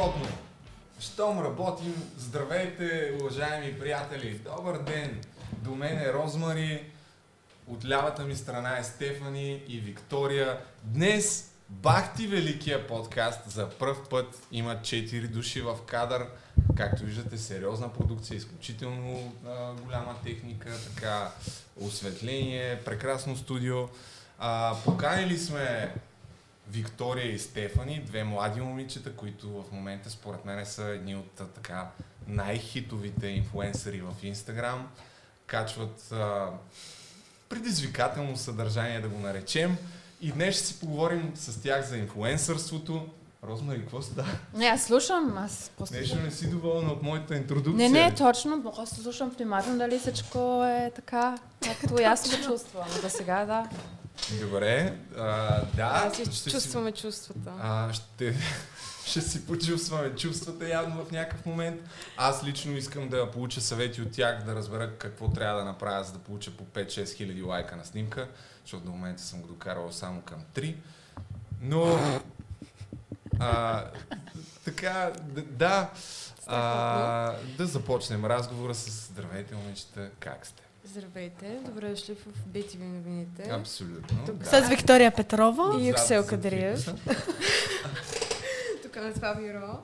страхотно! Щом работим, здравейте, уважаеми приятели! Добър ден! До мен е Розмари, от лявата ми страна е Стефани и Виктория. Днес Бахти Великия подкаст за пръв път има 4 души в кадър. Както виждате, сериозна продукция, изключително а, голяма техника, така осветление, прекрасно студио. А, поканили сме Виктория и Стефани, две млади момичета, които в момента според мен са едни от така най-хитовите инфуенсъри в Инстаграм. Качват а, предизвикателно съдържание, да го наречем. И днес ще си поговорим с тях за инфуенсърството. Розмари, какво става? Не, аз слушам, аз просто... Нещо не си доволна от моята интродукция. Не, не, точно, просто слушам внимателно дали всичко е така, както и аз го чувствам. До сега, да. Добре, а, да. Аз си ще чувстваме чувствата. А, ще, ще си почувстваме чувствата явно в някакъв момент. Аз лично искам да получа съвети от тях, да разбера какво трябва да направя, за да получа по 5-6 хиляди лайка на снимка, защото до момента съм го докарал само към 3. Но, а, така, да, а, да започнем разговора с здравейте, момичета, как сте? Здравейте, добре дошли в BTV новините. Абсолютно. Тук да. С Виктория Петрова. И Юксел Кадриев. Тук на това бюро.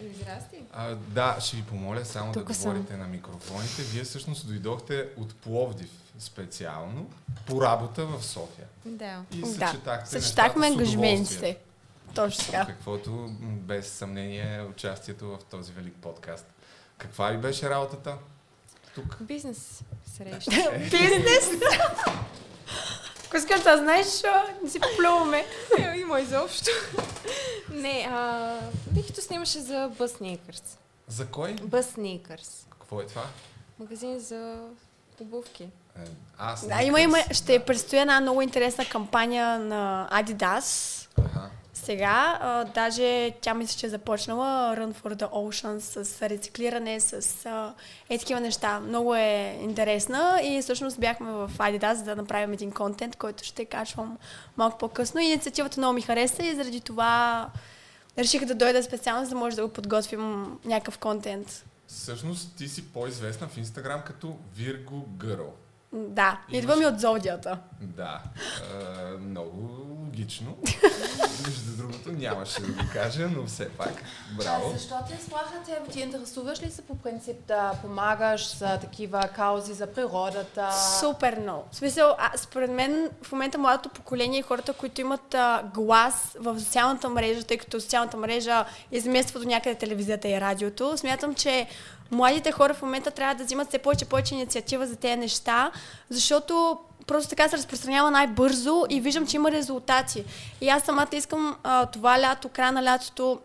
Ами, Здрасти. А, да, ще ви помоля само Тук да съм. говорите на микрофоните. Вие всъщност дойдохте от Пловдив специално по работа в София. Да. И Да, съчетахте съчетахме нещата с удоволствие. ангажиментите. Точно така. Каквото без съмнение е участието в този велик подкаст. Каква ви беше работата? Тук. Бизнес среща. Бизнес! Ако искаш да знаеш, не си плюваме. Има изобщо. Не, а, Викито снимаше за Sneakers. За кой? Sneakers. Какво е това? Магазин за обувки. Е, Аз. Да, има, има, ще предстои една много интересна кампания на Adidas. Аха. Сега, а, даже тя мисля, че е започнала Run for the Ocean с рециклиране, с а, е такива неща. Много е интересна и всъщност бяхме в Adidas за да направим един контент, който ще качвам малко по-късно. Инициативата много ми хареса и заради това реших да дойда специално, за да може да го подготвим някакъв контент. Всъщност ти си по-известна в Инстаграм като Virgo Girl. Да, Имаш- идва ми от зодията. Да, е, много логично. Между другото нямаше да го кажа, но все пак. Браво. Защо те изплаха те? Ти интересуваш ли се по принцип да помагаш за такива каузи за природата? Супер много. В смисъл, а, според мен в момента младото поколение и хората, които имат а, глас в социалната мрежа, тъй като социалната мрежа измества до някъде телевизията и радиото, смятам, че младите хора в момента трябва да взимат все повече и повече инициатива за тези неща, защото просто така се разпространява най-бързо и виждам, че има резултати. И аз самата искам а, това лято, края на лятото,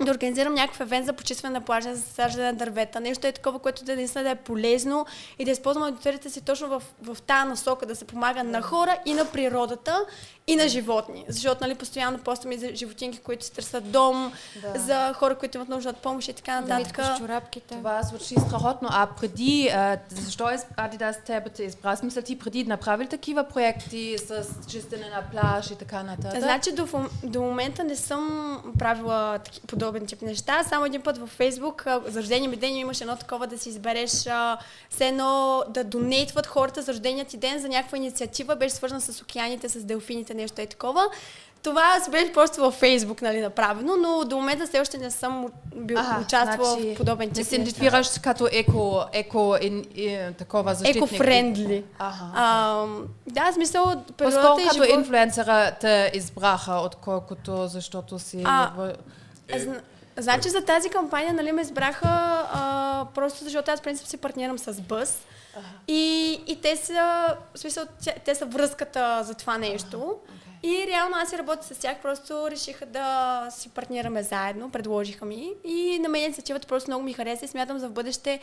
да организирам някакъв евент за почистване на плажа, за засаждане на дървета, нещо е такова, което да наистина да е полезно и да използвам аудиторията си точно в, в тази насока, да се помага на хора и на природата и на животни. Защото, нали, постоянно постваме и за животинки, които си търсят дом, Да. за хора, които имат нужда от помощ и така нататък. Митко с чорапките. Това звучи страхотно. А преди, а, защо е Adidas тебе те избра? Аз мисля, ти преди направили такива проекти с чистене на плаж и така нататък. Значи до, до момента не съм правила таки, подобен тип неща. Само един път във Фейсбук за рождения ми ден имаше едно такова да си избереш а, все едно да донейтват хората за рождения ти ден за някаква инициатива. Беше свързана с океаните, с делфините, нещо е такова. Това си беше просто във Фейсбук нали, направено, но до момента все още не съм бил, Аха, участвала значи в подобен Не тип се неща. идентифираш като еко, еко in, in, такова защитник. Еко-френдли. Аха. А, да, смисъл, природата като живот... инфлуенсъра те избраха, отколкото защото си... А, в- Е, Зна- Значи за тази кампания нали, ме избраха а, просто защото аз принцип си партнирам с Бъс. И, и те са, в смисъл, те са връзката за това нещо. И реално аз си работя с тях, просто решиха да си партнираме заедно, предложиха ми. И на мен инициативата просто много ми хареса и смятам за в бъдеще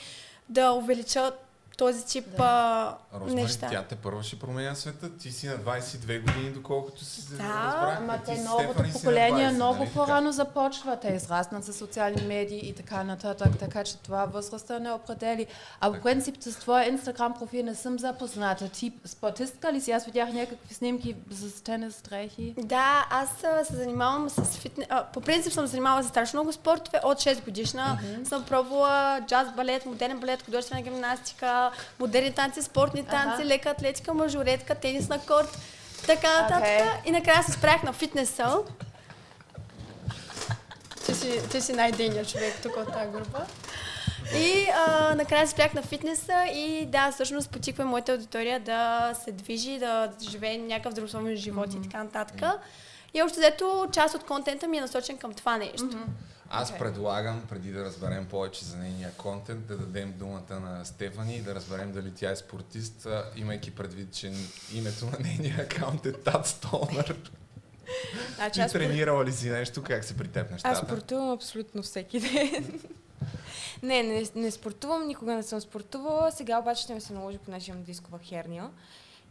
да увелича този тип а, Розмари, неща. тя те първо ще променя света. Ти си на 22 години, доколкото си се Да, разбрах. Ама те новото Стефани си на поколение 20, много нали по-рано започва. Те израснат с социални медии и така нататък, така че това възрастта не определи. А в принцип с твоя инстаграм профил не съм запозната. Ти спортистка ли си? Аз видях някакви снимки с тенис дрехи. Да, аз а, се занимавам с фитнес. По принцип съм се занимавала с страшно много спортове. От 6 годишна съм пробвала джаз, балет, модерен балет, художествена гимнастика, модерни танци, спортни танци, Аха. лека атлетика, мажоретка, тенис на корт, така нататък. Окей. И накрая се спрях на фитнеса. Ти си, ти си най-дейният човек тук от тази група. И а, накрая се спрях на фитнеса и да, всъщност потиквам моята аудитория да се движи, да живее някакъв здравословен живот и така нататък. И общо взето част от контента ми е насочен към това нещо. Аз Окей. предлагам, преди да разберем повече за нейния контент, да дадем думата на Стефани и да разберем дали тя е спортист, имайки предвид, че името на нейния акаунт е Тат Столмер. Значи Ти аз, тренирала ли си нещо? Как се при теб нещата? аз спортувам абсолютно всеки ден. не, не, не спортувам, никога не съм спортувала. Сега обаче ще ми се наложи, понеже имам дискова херния.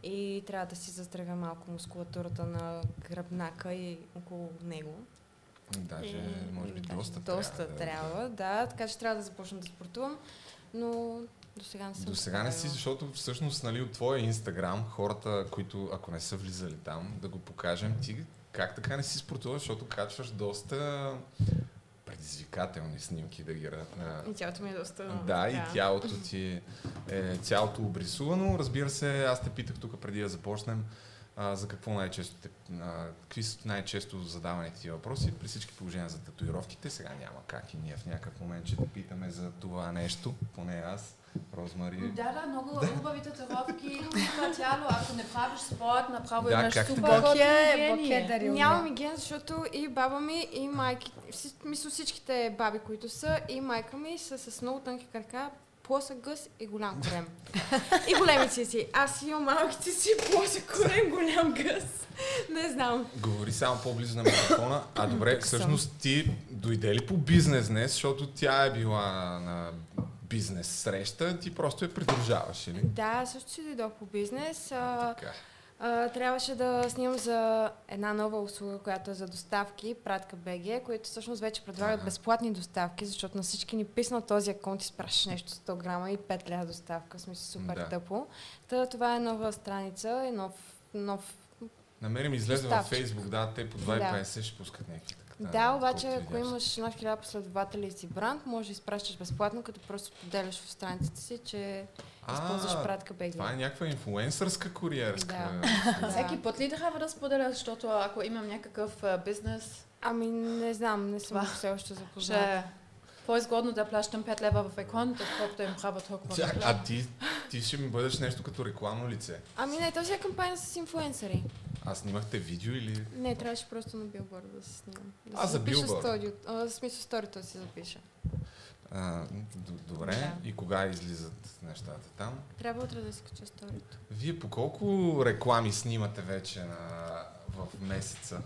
И трябва да си заздравя малко мускулатурата на гръбнака и около него. Даже, И- може би, доста, доста трябва. да- трябва, да. Така че трябва да започна да спортувам, но до сега не съм До сега не си, защото всъщност нали, от твоя инстаграм, хората, които ако не са влизали там, да го покажем, ти как така не си спортуваш, защото качваш доста предизвикателни снимки да ги... И тялото ми е доста... Да, и така. тялото ти е цялото обрисувано. Разбира се, аз те питах тук преди да започнем а, за какво най-често а, какви са най-често задаваните ти въпроси при всички положения за татуировките. Сега няма как и ние в някакъв момент ще те питаме за това нещо, поне аз, Розмари. Да, да, много хубави татуировки, хубаво тяло. Ако не правиш спорт, направо Да, имаш супер е, е дарил. Нямам ген, защото и баба ми, и майки, мисля всичките баби, които са, и майка ми са с много тънки крака, плосък гъс и голям корем. и големи цици. Аз имам малките си, плосък корем, голям гъс. Не знам. Говори само по-близо на микрофона. А добре, всъщност ти дойде ли по бизнес днес, защото тя е била на бизнес среща, ти просто я придружаваш, или? Да, също си дойдох по бизнес. А, Така. А, трябваше да снимам за една нова услуга, която е за доставки, Пратка БГ, които всъщност вече предлагат Ага. безплатни доставки, защото на всички ни писна този аконт и спрашаш нещо 100 грама и 5 ля доставка, в смисъл супер Да. тъпо. Та, това е нова страница, е нов, нов На мен ми излезе във. Фейсбук, да, те по 2,50 ще пускат някакви. Да, обаче колкото ако имаш над 1000 последователи и си бранд, може да изпращаш безплатно, като просто поделяш в страницата си, че използваш А, пратка БГ. Това е някаква инфлуенсърска куриерска. Да. Всеки път ли трябва да споделя, защото ако имам някакъв бизнес, Ами не знам, не съм все още ще запозната. е по-изгодно да плащам 5 лева в екон, отколкото им правя толкова реклама. а ти, ти ще ми бъдеш нещо като рекламно лице. Ами не, този е кампания с инфлуенсъри. А снимахте видео или... Не, трябваше просто на билборда да се снимам. Да А, си за билборд. студио. А, в смисъл сторито да си запиша. А, д- добре, Да. и кога излизат нещата там? Трябва утре да си кача сторито. Вие по колко реклами снимате вече на, в месеца?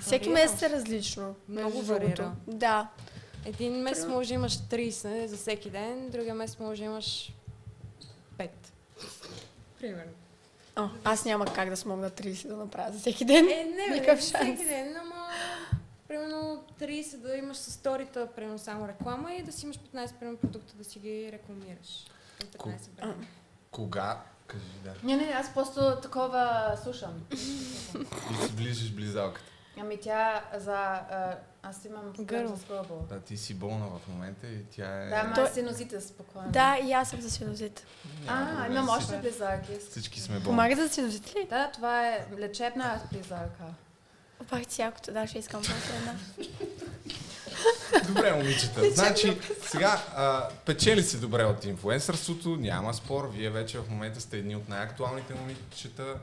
Всеки месец е различно. Много варира. Да. Един месец може да имаш 30 за всеки ден, другия месец може да имаш 5. Примерно. А, аз няма как да смогна 30 да направя за всеки ден. Е, не, Никакъв не шанс. всеки ден, ама примерно 30 да имаш с сторита, примерно само реклама и да си имаш 15 примерно продукта да си ги рекламираш. Към 15 бранда. Кога? Кажи, да. Не, не, аз просто такова слушам. И си ближиш близалката. Ами тя за... а, аз имам Гърло. Да, ти си болна в момента и тя е... Да, ама Той- синузите спокойно. Да, и аз съм за синузит. Няма А, имам още близалки. Всички сме болни. Помага за синузит ли? Да, това е лечебна близалка. Пак ти якото, да, ще искам просто една. Добре, момичета. Значи, сега а, печели се добре от инфуенсърството, няма спор. Вие вече в момента сте едни от най-актуалните момичета.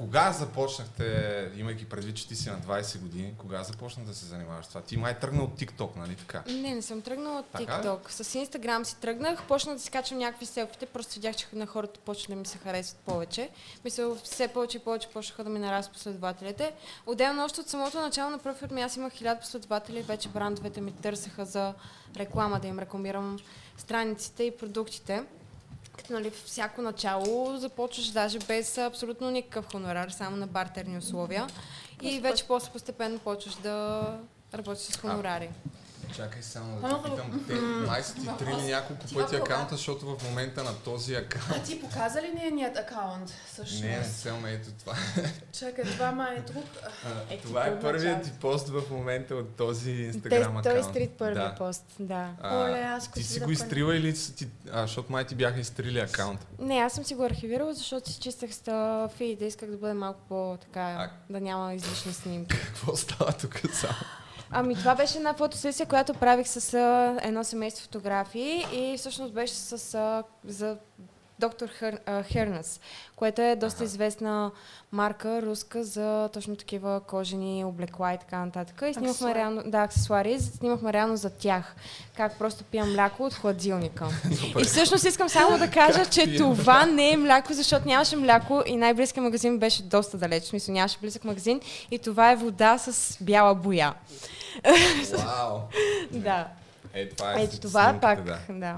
Кога започнахте, имайки предвид, че ти си на 20 години, кога започна да се занимаваш с това? Ти май тръгна от TikTok, нали така? Не, не съм тръгнала от Така? TikTok. С Instagram си тръгнах, почнах да си качвам някакви селфите, просто видях, че на хората почна да ми се харесват повече. Мисля, все повече и повече почнаха да ми нарастват последователите. Отделно още от самото начало на профилът ми аз имах 1000 последователи, вече брандовете ми търсеха за реклама, да им рекламирам страниците и продуктите. Като нали, всяко начало започваш даже без абсолютно никакъв хонорар, само на бартерни условия. И вече после постепенно почваш да работиш с хонорари. Чакай само да те питам. Те май са ти трили няколко пъти акаунта, защото в момента на този акаунт... А ти показа ли нейният акаунт? Всъщност? Не, не съм ето това. Чакай, това ма е друг. Е, това е първият ти пост в момента от този инстаграм акаунт. Той е стрит първия Да. пост, да. Оле, аз ти си го изтрила или ти... А, защото май ти бяха изтрили акаунт. Не, аз съм си го архивирала, защото си чистах ста фида, исках да бъде малко по-така, да няма излишни снимки. Какво става тук само? Ами това беше една фотосесия, която правих с а, едно семейство фотографии и всъщност беше с а, за доктор Хер, а, Хернес, което е доста Аха. известна марка руска за точно такива кожени облекла и така нататък. И снимахме Аксесуари. реално, да, аксесуари, снимахме реално за тях. Как просто пием мляко от хладилника. И всъщност искам само да кажа, че това не е мляко, защото нямаше мляко и най-близкият магазин беше доста далеч. Смисъл нямаше близък магазин и това е вода с бяла боя. Вау! Да. Е, това е Ето това е снимката, пак. да. Да.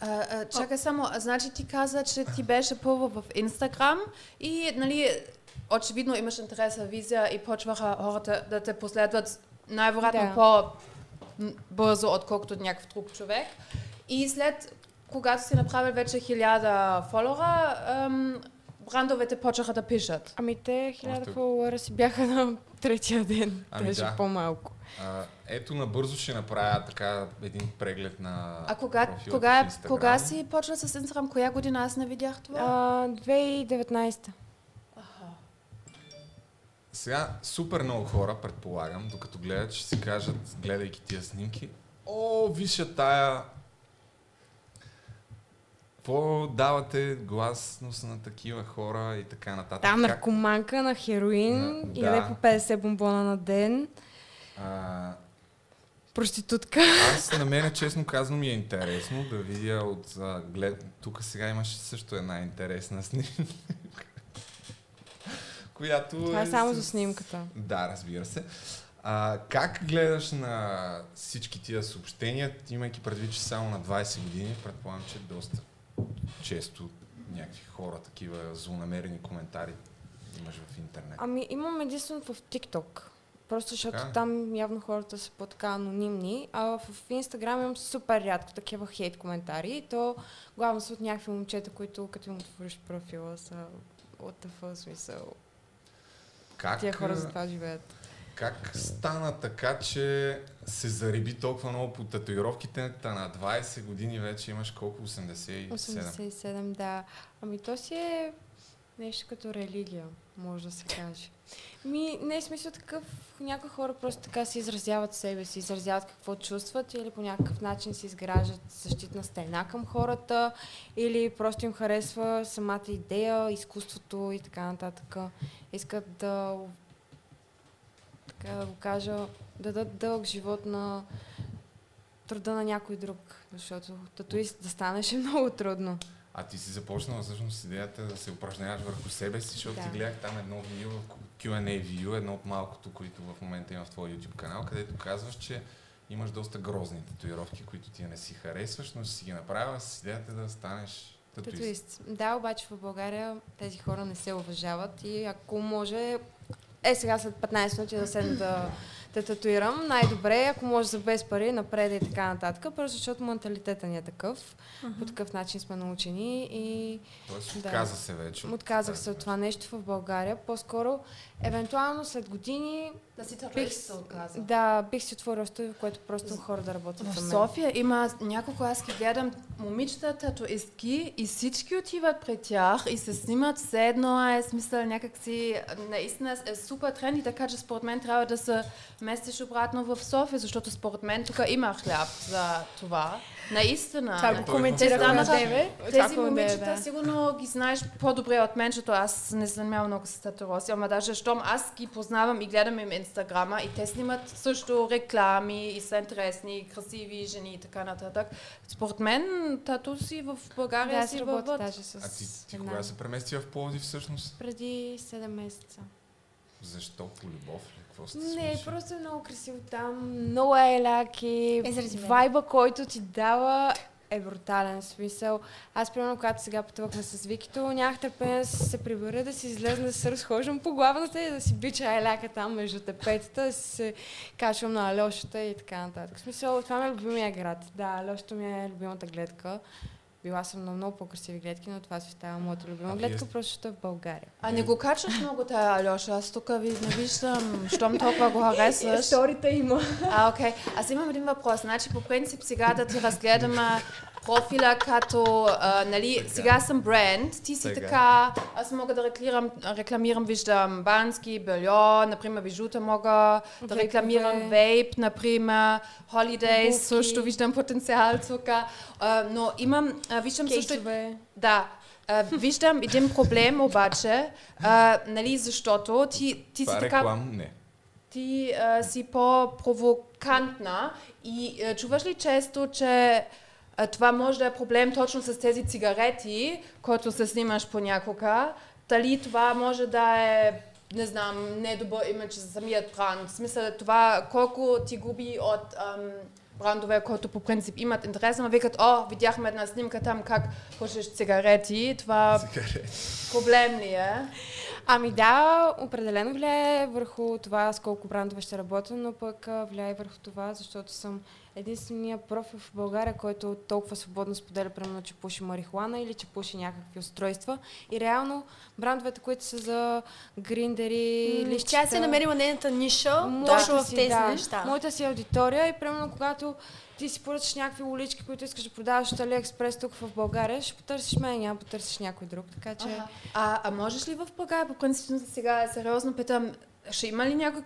А, а, чакай само, а, значи ти каза, че ти беше първо в Инстаграм и нали, очевидно имаш интереса, визия и почваха хората да те последват най-вероятно Да. по-бързо, отколкото някакъв друг човек. И след, когато си направил вече хиляда фолора, ам, брандовете почнаха да пишат. Ами те хиляда фолуара си бяха на третия ден. Ами Беше да. по-малко. А, ето набързо ще направя така един преглед на А кога, кога, кога си почна с Инстаграм? Коя година аз не видях това? А, 2019. Сега супер много хора, предполагам, докато гледат, ще си кажат, гледайки тия снимки, о, виж я тая. Какво давате гласност на такива хора и така нататък? Там Как- наркоманка на хероин, На- и да. яде по 50 бомбона на ден, А, проститутка. аз на мен, честно казвам, ми е интересно да видя от... А, глед... Тук сега имаше също една интересна снимка. която Това е само с- за снимката. Да, разбира се. А, как гледаш на всички тия съобщения, имайки предвид, че само на 20 години, предполагам, че доста често някакви хора, такива злонамерени коментари имаш в интернет. Ами имам единствено в TikTok. Просто защото Така? там явно хората са по-така анонимни, а в Инстаграм имам супер рядко такива хейт коментари. И то главно са от някакви момчета, които като им отвориш профила са the fuck смисъл. Как, Тия хора а, за това живеят. как стана така, че се зариби толкова много по татуировките? Та на 20 години вече имаш колко? 87? 87, да. Ами то си е нещо като религия, може да се каже. Ми, не е смисъл такъв, някои хора просто така си изразяват себе си, изразяват какво чувстват или по някакъв начин си изграждат защитна стена към хората или просто им харесва самата идея, изкуството и така нататък. Искат да, така да го кажа, дадат дълъг живот на труда на някой друг, защото татуист да станеш е много трудно. А ти си започнала всъщност с идеята да се упражняваш върху себе си, защото Да. ти гледах там едно видео, Q&A видео, едно от малкото, които в момента има в твоя YouTube канал, където казваш, че имаш доста грозни татуировки, които ти не си харесваш, но си ги направила с идеята да станеш татуист. Татуист. Да, обаче в България тези хора не се уважават и ако може, е сега след 15 минути да седна да те татуирам, най-добре, ако може за без пари, напред и така нататък, просто защото менталитета ни е такъв. По такъв начин сме научени и Тоест, Да. отказа се вече. отказах се от това нещо в България. По-скоро, евентуално след години, Да си бих, терорист се отказа. да, бих си отворила студио, в което просто хора да работят В. София има няколко, аз ги гледам, момичета татуистки и всички отиват при тях и се снимат все едно, е смисъл някакси, наистина е супер тренд и така, че според мен трябва да се местиш обратно в София, защото според мен тук има хляб за това. Наистина. Това го коментирахме на тебе. Тези момичета да. сигурно ги знаеш по-добре от мен, защото аз не съм имала много с татуировки, ама даже щом аз ги познавам и гледам им инстаграма и те снимат също реклами и са интересни, красиви жени и така нататък. Според мен тату си в България Да, си работя даже с А ти, ти кога се премести в Пловдив всъщност? Преди 7 месеца. Защо? По любов ли? Какво сте Не, случи? просто е много красиво там, много е. Е, заради мен. Вайба, който ти дава е брутален смисъл. Аз, примерно, когато сега пътувахме с Викито, нямах търпение да се прибера, да си излезна, да се разхождам по главната и да си бича айляка там между тепетата, да си се качвам на Алешата и така нататък. В смисъл, това ми е любимия град. Да, Алешата ми е любимата гледка. Била съм на много по-красиви гледки, но това си става моята любима гледка, просто защото е в България. А не го качваш много тая Алеша, аз тук ви не виждам, щом толкова го харесваш. Сторите има. А, окей. Аз имам един въпрос. Значи, по принцип, сега да ти разгледаме профила като, а, нали, сега съм бренд, ти си Сега. така, аз мога да рекламирам, рекламирам виждам Бански, Бельо, например, бижута мога да рекламирам Вейп, например, Holidays, Обувки. също виждам потенциал тук. А, но имам, а, виждам също да. А, виждам един проблем обаче, а, нали, защото ти, ти си Това така реклам? Не. ти а, си по-провокантна и а, чуваш ли често, че това може да е проблем точно с тези цигарети, които се снимаш понякога? Дали това може да е, не знам, недобър имидж за самият бранд? В смисъл, това колко ти губи от ам, брандове, които по принцип имат интерес, но викат, о, видяхме една снимка там как пушиш цигарети, това Цигарети. проблем ли е? Ами да, определено влияе върху това с колко брандове ще работя, но пък влияе върху това, защото съм единствения профил в България, който толкова свободно споделя, примерно, че пуши марихуана или че пуши някакви устройства. И реално брандовете, които са за гриндери, М, лищчета... Тя си е намерила нейната ниша точно в тези да, неща. Моята си аудитория и примерно когато ти си поръчаш някакви улички, които искаш да продаваш от AliExpress тук в България, ще потърсиш мен, няма потърсиш някой друг. Така че... А, а можеш ли в България, по принцип сега сериозно питам, ще има ли някой,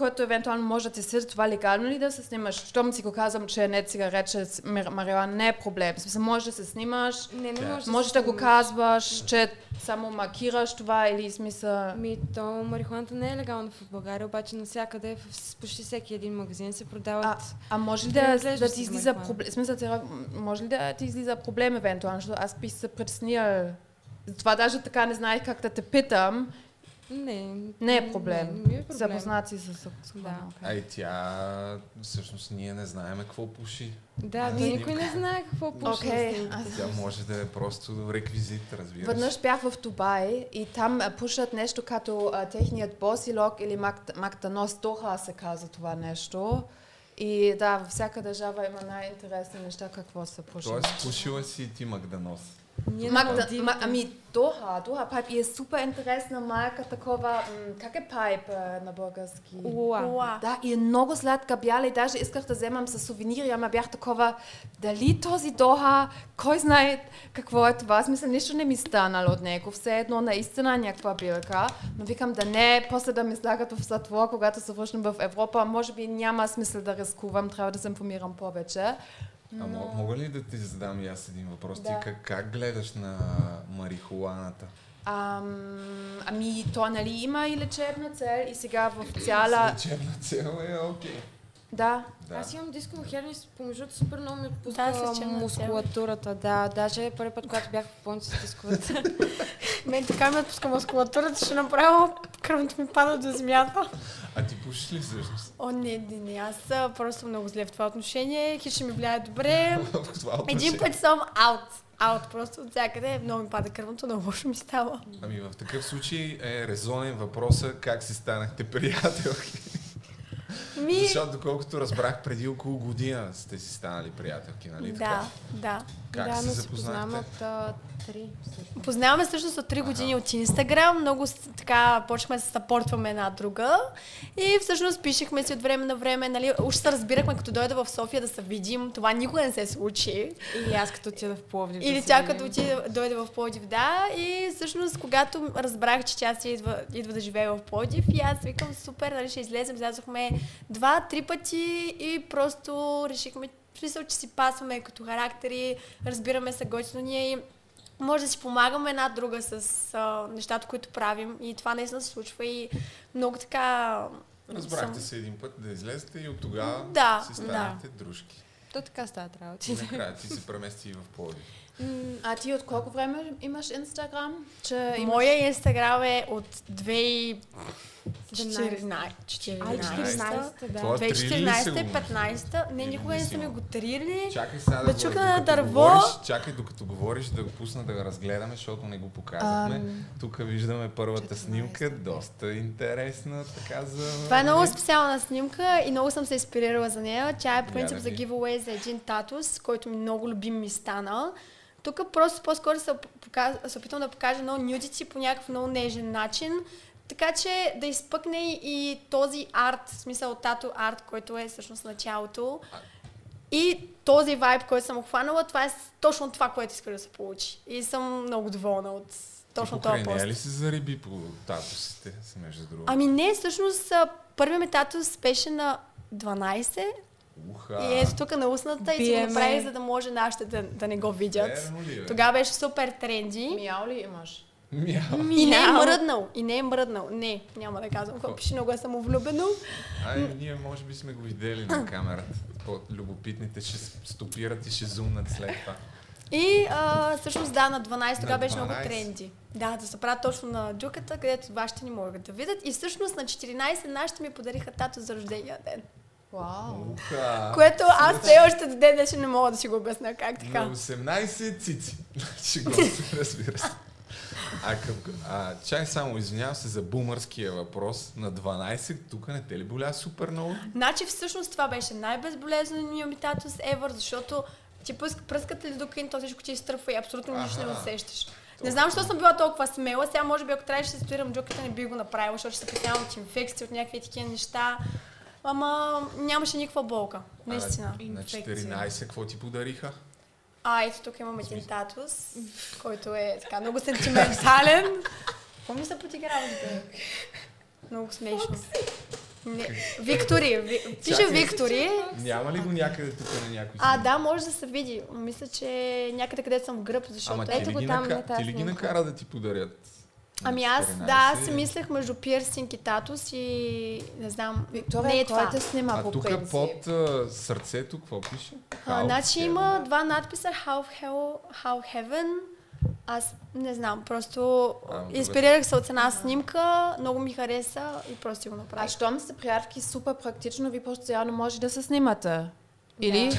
който евентуално може да ти седи това легално ли да се снимаш? Щом си го казвам, че не цигарет, че с- мар- мариуана не е проблем. Смисъл, може да се снимаш, Не, не можеш може се да го казваш, че само маркираш това или смисъл... Ми, то марихуаната не е легална в България, обаче навсякъде, в почти всеки един магазин се продават. А, а може ли Да да, да ти излиза проблем? Смисъл, може ли да ти излиза проблем евентуално? Защото аз бих се притеснила. Това даже така не знаех как да те питам. Не, Не е проблем. Не, не ми е проблем. Запознати с... с, Да. А и тя, всъщност, ние не знаем какво пуши. Да, На то снимка. никой не знае какво пуши. Аз- Тя може да е просто реквизит, разбира се. Веднъж бях в Дубай и там пушат нещо като а, техният босилок или Мак- Мактанос Доха се казва това нещо. И да, във всяка държава има най-интересни неща какво се пуши. Тоест, пушила си ти Магданоз. Ма, ами Доха, Доха Пайп и е супер интересна марка такова, м, как е пайп а, на български? Луа. Уа. Да, и е много сладка бяла и даже исках да вземам с сувенири, ама бях такова, дали този Доха, кой знае какво е това, смисъл нищо не ми станало от него, все едно наистина някаква билка, но викам да не, после да ми слагат в затвор, когато се върнем в Европа, може би няма смисъл да рискувам, трябва да се информирам повече. А мо- мога ли да ти задам и аз един въпрос? Да. Ти как, как гледаш на марихуаната? Ам, ами то нали има и лечебна цел и сега в цяла... С лечебна цел е окей. Да, Да. Аз имам дисково херни, помежду супер много ми Да, отпуска цел. мускулатурата. Да, даже първи път, когато бях в болница с дисковата. Мен така ми отпуска мускулатурата, ще направо кръвното ми пада до земята. А ти пушиш ли всъщност? О, не, не, не, аз просто много зле в това отношение. Хич ще ми влияе добре. Един път съм аут. Аут просто от всякъде. Много ми пада кръвното, много лошо ми става. Ами в такъв случай е резонен въпроса как си станахте приятелки. Ми, Защото доколкото разбрах преди около година сте си станали приятелки, нали така? да, да. Как да, се запознахте? от а, три. всъщност. Познаваме всъщност от 3 години от Инстаграм. Много така почнахме да се съпортваме една друга. И всъщност пишехме си от време на време. Нали, уж се разбирахме като дойде в София да се видим. Това никога не се случи. Или аз като отида в Пловдив. Или да тя като отиде, дойде в Плодив, да. И всъщност, когато разбрах, че тя си идва, идва да живее в Плодив, и аз викам, супер, нали, ще излезем. Излязохме два-три пъти и просто решихме, смисъл, че си пасваме като характери, разбираме се готино ние и може да си помагаме една друга с а, нещата, които правим. И това наистина се случва и много така... Разбрахте съм- се един път да излезете и от тогава Да, си станахте дружки. То така стават работи. накрая ти се премести и в Пловдив. А ти от колко време имаш Инстаграм? Че имаш... Моя инстаграм е от 14. 14. Ай, 14-та, да. Това трили ли се 2014, го? 15, не, никога не са ми го трили. Чакай сега да, Да чукна на дърво. говориш, чакай докато говориш да го пусна да го разгледаме, защото не го показахме. Ам, Тук виждаме първата 14. снимка, доста интересна, така за... Това е много специална снимка и много съм се инспирирала за нея. Тя е принцип да за giveaway за един татус, който ми много любим ми стана. Тук просто по-скоро се, показ... се опитвам да покажа много нюдити по някакъв много нежен начин. Така че да изпъкне и този арт, в смисъл тато арт, който е всъщност началото. И този вайб, който съм обхванала, това е точно това, което иска да се получи. И съм много доволна от точно това пост. ли се зариби по татусите, си между другото? Ами не, всъщност първият ми татус беше на 12 Уха! и ето тук на устната и си го Биеме. направих, за да може нашите да, да не го видят. Бе? Тогава беше супер тренди. Мяу ли имаш? Мяу. И не е мръднал. И не е мръднал. Не, няма да казвам. Какво пише, много е самовлюбено. Ай, ние може би сме го видели на камерата. По-любопитните ще стопират и ще зумнат след това. И а, всъщност да, на 12 тогава беше много 12. тренди. Да, да се правят точно на джуката, където вашите ни могат да видят. И всъщност на 14 нашите ми подариха тато за рождения ден. Вау. Уха! Което аз все още до ден днешен не мога да си го обясня как така. На 18 цици. Ще го разбира се. А, към, а, чай само, извинявам се за бумърския въпрос. На 12, тук не те ли боля супер много? Значи всъщност това беше най-безболезненият ми татус ever, защото ти пъск, пръскат ли докин, то всичко ти изтръпва и абсолютно нищо не усещаш. Не знам, защо съм била толкова смела. Сега може би ако трябваше да се стирам джуката, не би го направила, защото ще се притеснявам от инфекции, от някакви такива неща. Ама нямаше никаква болка. Наистина. А, на 14, какво ти подариха? А, ето тук имам един татус, който е така много сентиментален. Какво ми се подигравате? Много смешно. Не, Виктори. Ви, пише. Виктори. Няма ли го някъде тук на някой А, да, може да се види. Мисля, че някъде където съм в гръб, защото... Ама ето го там, нака... ти ли ги накара да ти подарят? Ами аз, 14? да, аз си мислех между пирсинг и татус и не знам, Виктория, не е това. те снима А по тук принцип? под а, сърцето какво пише? А, значи heaven. има два надписа How, Hell, How Heaven. Аз не знам, просто А, добре. инспирирах се от една снимка, много ми хареса и просто си го А направих. щом сте приятелки, супер практично, ви постоянно може да се снимате. Или?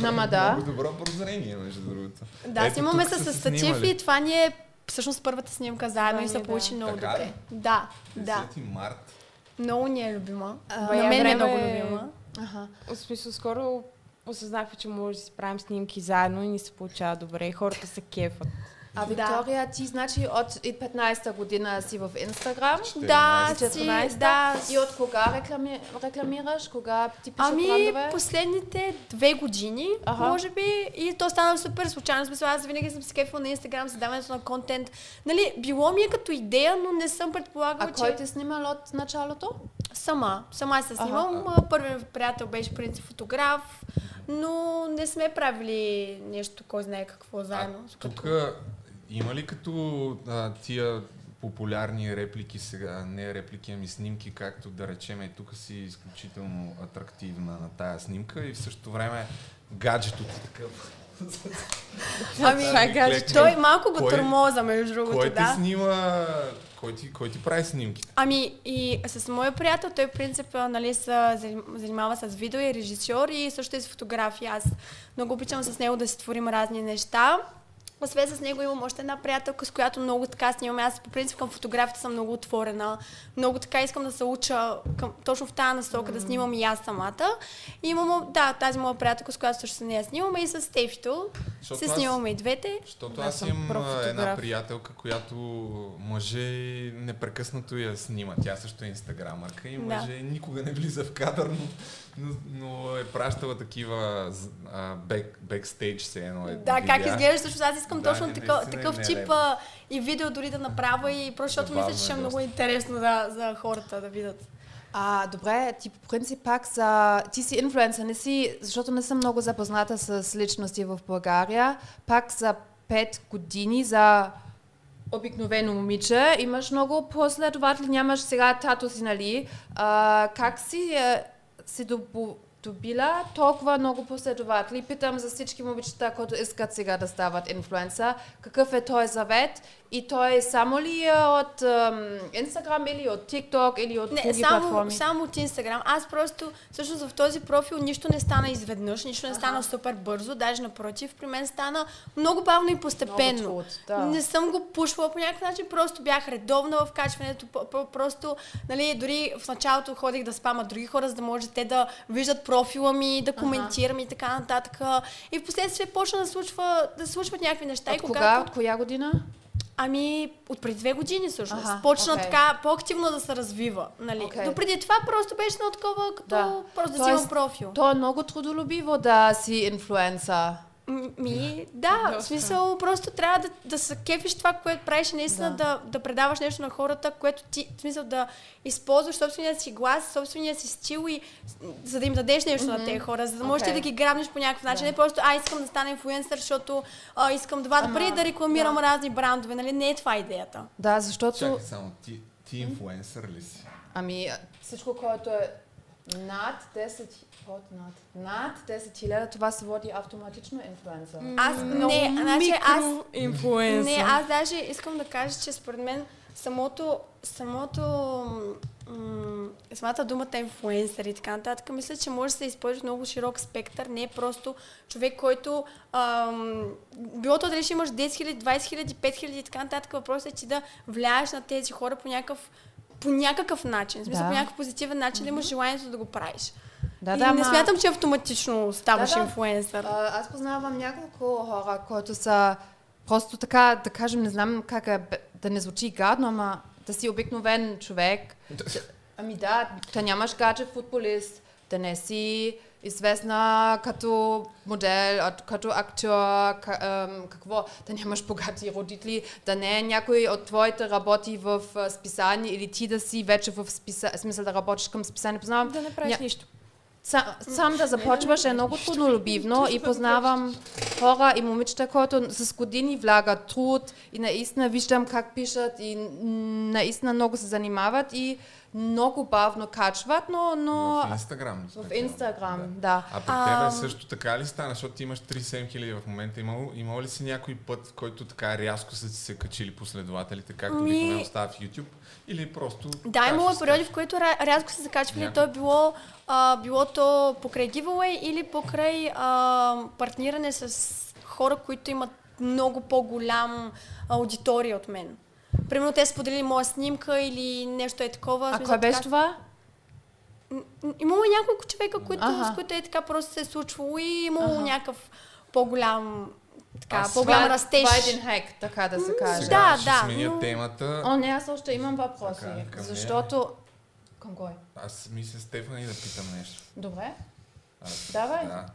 Нама да. Много добро прозрение, между другото. Да, Ето снимаме се с статив и това ни е всъщност първата снимка заедно и се Да, получи да. много Така добре. ли? Да, да. 10 март. Много ни е любима. А, На мен е много време- любима. Аха. В смисъл, скоро осъзнахме, че може да си правим снимки заедно и ни се получава добре. И хората се кефат. А Да. Виктория, ти значи от и 15-та година си в Инстаграм. Да, 14. си, 14-та. да. И от кога реклами... рекламираш? Кога ти пише Ами, брандове? последните две години, Аха. може би, и то стана супер случайно. Смисъл, аз винаги съм се кефила на Инстаграм, създаването на контент. Нали, било ми е като идея, но не съм предполагала, А че кой те снимал от началото? сама. Сама се снимам. А, Първият приятел беше принцип фотограф, но не сме правили нещо, кой знае какво заедно. А, тук има ли като а, тия популярни реплики сега, не реплики, ами снимки, както да речем, и тук си изключително атрактивна на тая снимка и в същото време гаджето ти такъв. Ами, Това клекне. той малко го Кой- тормоза, между другото, Кой да. те снима, кой ти, кой ти прави снимките? Ами и с моя приятел, той в принцип нали, се заним- занимава с видео и режисьор и също и с фотография. Аз много обичам с него да си творим разни неща. Освен с него имам още една приятелка, с която много така снимаме. Аз по принцип към фотографията съм много отворена. Много така искам да се уча към, точно в тази насока, да снимам и аз самата. И имам, да, тази моя приятелка, с която също с нея снимаме и с Стефито. Защото Се аз- снимаме и двете. Защото Да, аз съм имам една приятелка, която мъже непрекъснато я снима. Тя също е инстаграмърка и Да. мъже никога не влиза в кадър, но, но, но е пращала такива а, бек, бекстейдж се едно е. Да, как видеа. изглежда, защото аз искам Да, точно не, такъв, наистина е такъв тип а, и видео дори да направя и просто защото мисля, че ще е е много интересно да, за хората да видят. А, добре, ти по принцип пак за... Ти си инфлуенсър, не си, защото не съм много запозната с личности в България. Пак за 5 години за обикновено момиче, имаш много последователи, нямаш сега тато си, нали? А, как си, е, си добу, добила толкова много последователи. Питам за всички момичета, които искат сега да стават инфлуенсър, какъв е той завет и той само ли е от Инстаграм или от TikTok или от Не, други само, платформи? само от Инстаграм. Аз просто, всъщност в този профил нищо не стана изведнъж, нищо не стана супер бързо, даже напротив, при мен стана много бавно и постепенно. Много труд, да. Не съм го пушвала по някакъв начин, просто бях редовна в качването, просто, нали, дори в началото ходих да спама други хора, за да може те да виждат профила ми, да коментирам и така нататък. И в последствие почна да, случва, да случват някакви неща. и От кога? когато... От коя година? Ами, от преди две години всъщност. Аха, Почна окей. така по-активно да се развива. Нали? Окей. Но преди това просто беше на такова, като Да. просто да си имам профил. То е много трудолюбиво да си инфлуенсър. Ми, да, в смисъл, просто трябва да, да се кефиш това, което правиш наистина Да. да. Да, предаваш нещо на хората, което ти, в смисъл да използваш собствения си глас, собствения си стил и за да им дадеш нещо на тези хора, за да можеш Окей. ти да ги грабнеш по някакъв начин. Да. Не просто, а, искам да стана инфлуенсър, защото а, искам да вада пари да рекламирам да. разни брандове, нали? Не е това идеята. Да, защото... Чакай само, ти, ти инфлуенсър ли си? Ами, всичко, което е над 10, под над, над 10 хиляда, това се води автоматично инфлуенсър. Аз, не, значи аз. Не, аз даже искам да кажа, че според мен самото, самото, м- самата думата инфлуенсър и така нататък, мисля, че може да се използва в много широк спектър. Не е просто човек, който ам, било то дали ще имаш 10 000, 20 000, 5 000 и така нататък. Въпросът е ти да влияеш на тези хора по някакъв по някакъв начин, смисъл Да. по някакъв позитивен начин, да имаш желанието да го правиш. Да, и да, не ма- смятам, че автоматично ставаш Да, да. А, аз познавам няколко хора, които са просто така, да кажем, не знам как е, да не звучи гадно, ама да си обикновен човек. Ами да, да нямаш гаджет футболист, да не си известна като модел, от- като актьор, ка, ем, какво, да нямаш богати родители, да не е някой от твоите работи в списание или ти да си вече в списание, смисъл да работиш към списание. Познавам Да не правиш ня- нищо. Сам, сам да започваш е много труднолюбивно и познавам хора и момичета, които с години влагат труд и наистина виждам как пишат и наистина много се занимават и много бавно качват, но, но В Инстаграм. в? Инстаграм, Да. да. А при тебе също така ли стана, защото ти имаш 37 хиляди в момента? Имало, имало ли си някой път, в който така рязко са ти се качили последователите, както Ми- обикновено става в YouTube? Или просто... Да, имало периоди, в които ря- рязко се закачвали. Някой. То е било, а, било то покрай giveaway или покрай а, партниране с хора, които имат много по-голям аудитория от мен. Примерно те споделили моя снимка или нещо е такова. А кой беше така- това? Имало и няколко човека, които, Аха. с които е така просто се е случвало и имало Аха. някакъв по-голям, така, Аз- по-голям Това- растеж. Това е един хек, така да се каже. Сега Да, ще да, сменя но- темата. О, не, аз още имам въпроси, Така, към защото... Към кой? Аз мисля Стефани да питам нещо. Добре. Аз, Давай. Да,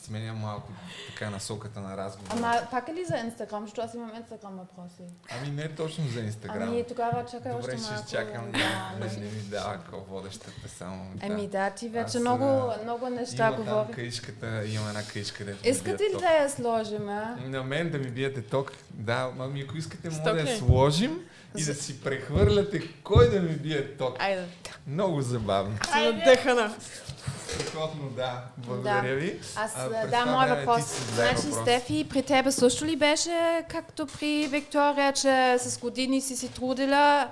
ам, сменям малко така насоката на разговора. Ама пак е ли за Инстаграм, защото аз имам Инстаграм въпроси. Ами не точно за Инстаграм. Ами тогава чакай Добре, още ще малко. изчакам. Да, Не, не. ми дава какво водещата само. Ами да, ти вече Аз, много, много неща Има там говори. каишката, има една каишка, дето ми Искате ли ток. да я сложим, а? На мен да ми биете ток. Да, ами ако искате, мога да я сложим и да си прехвърляте кой да ми бие ток. Айде. Много забавно. Си надъхана. Страхотно, да. Благодаря Да. ви. Аз, А, да, моят въпрос. Значи, въпрос. Стефи, при тебе също ли беше, както при Виктория, че с години си си трудила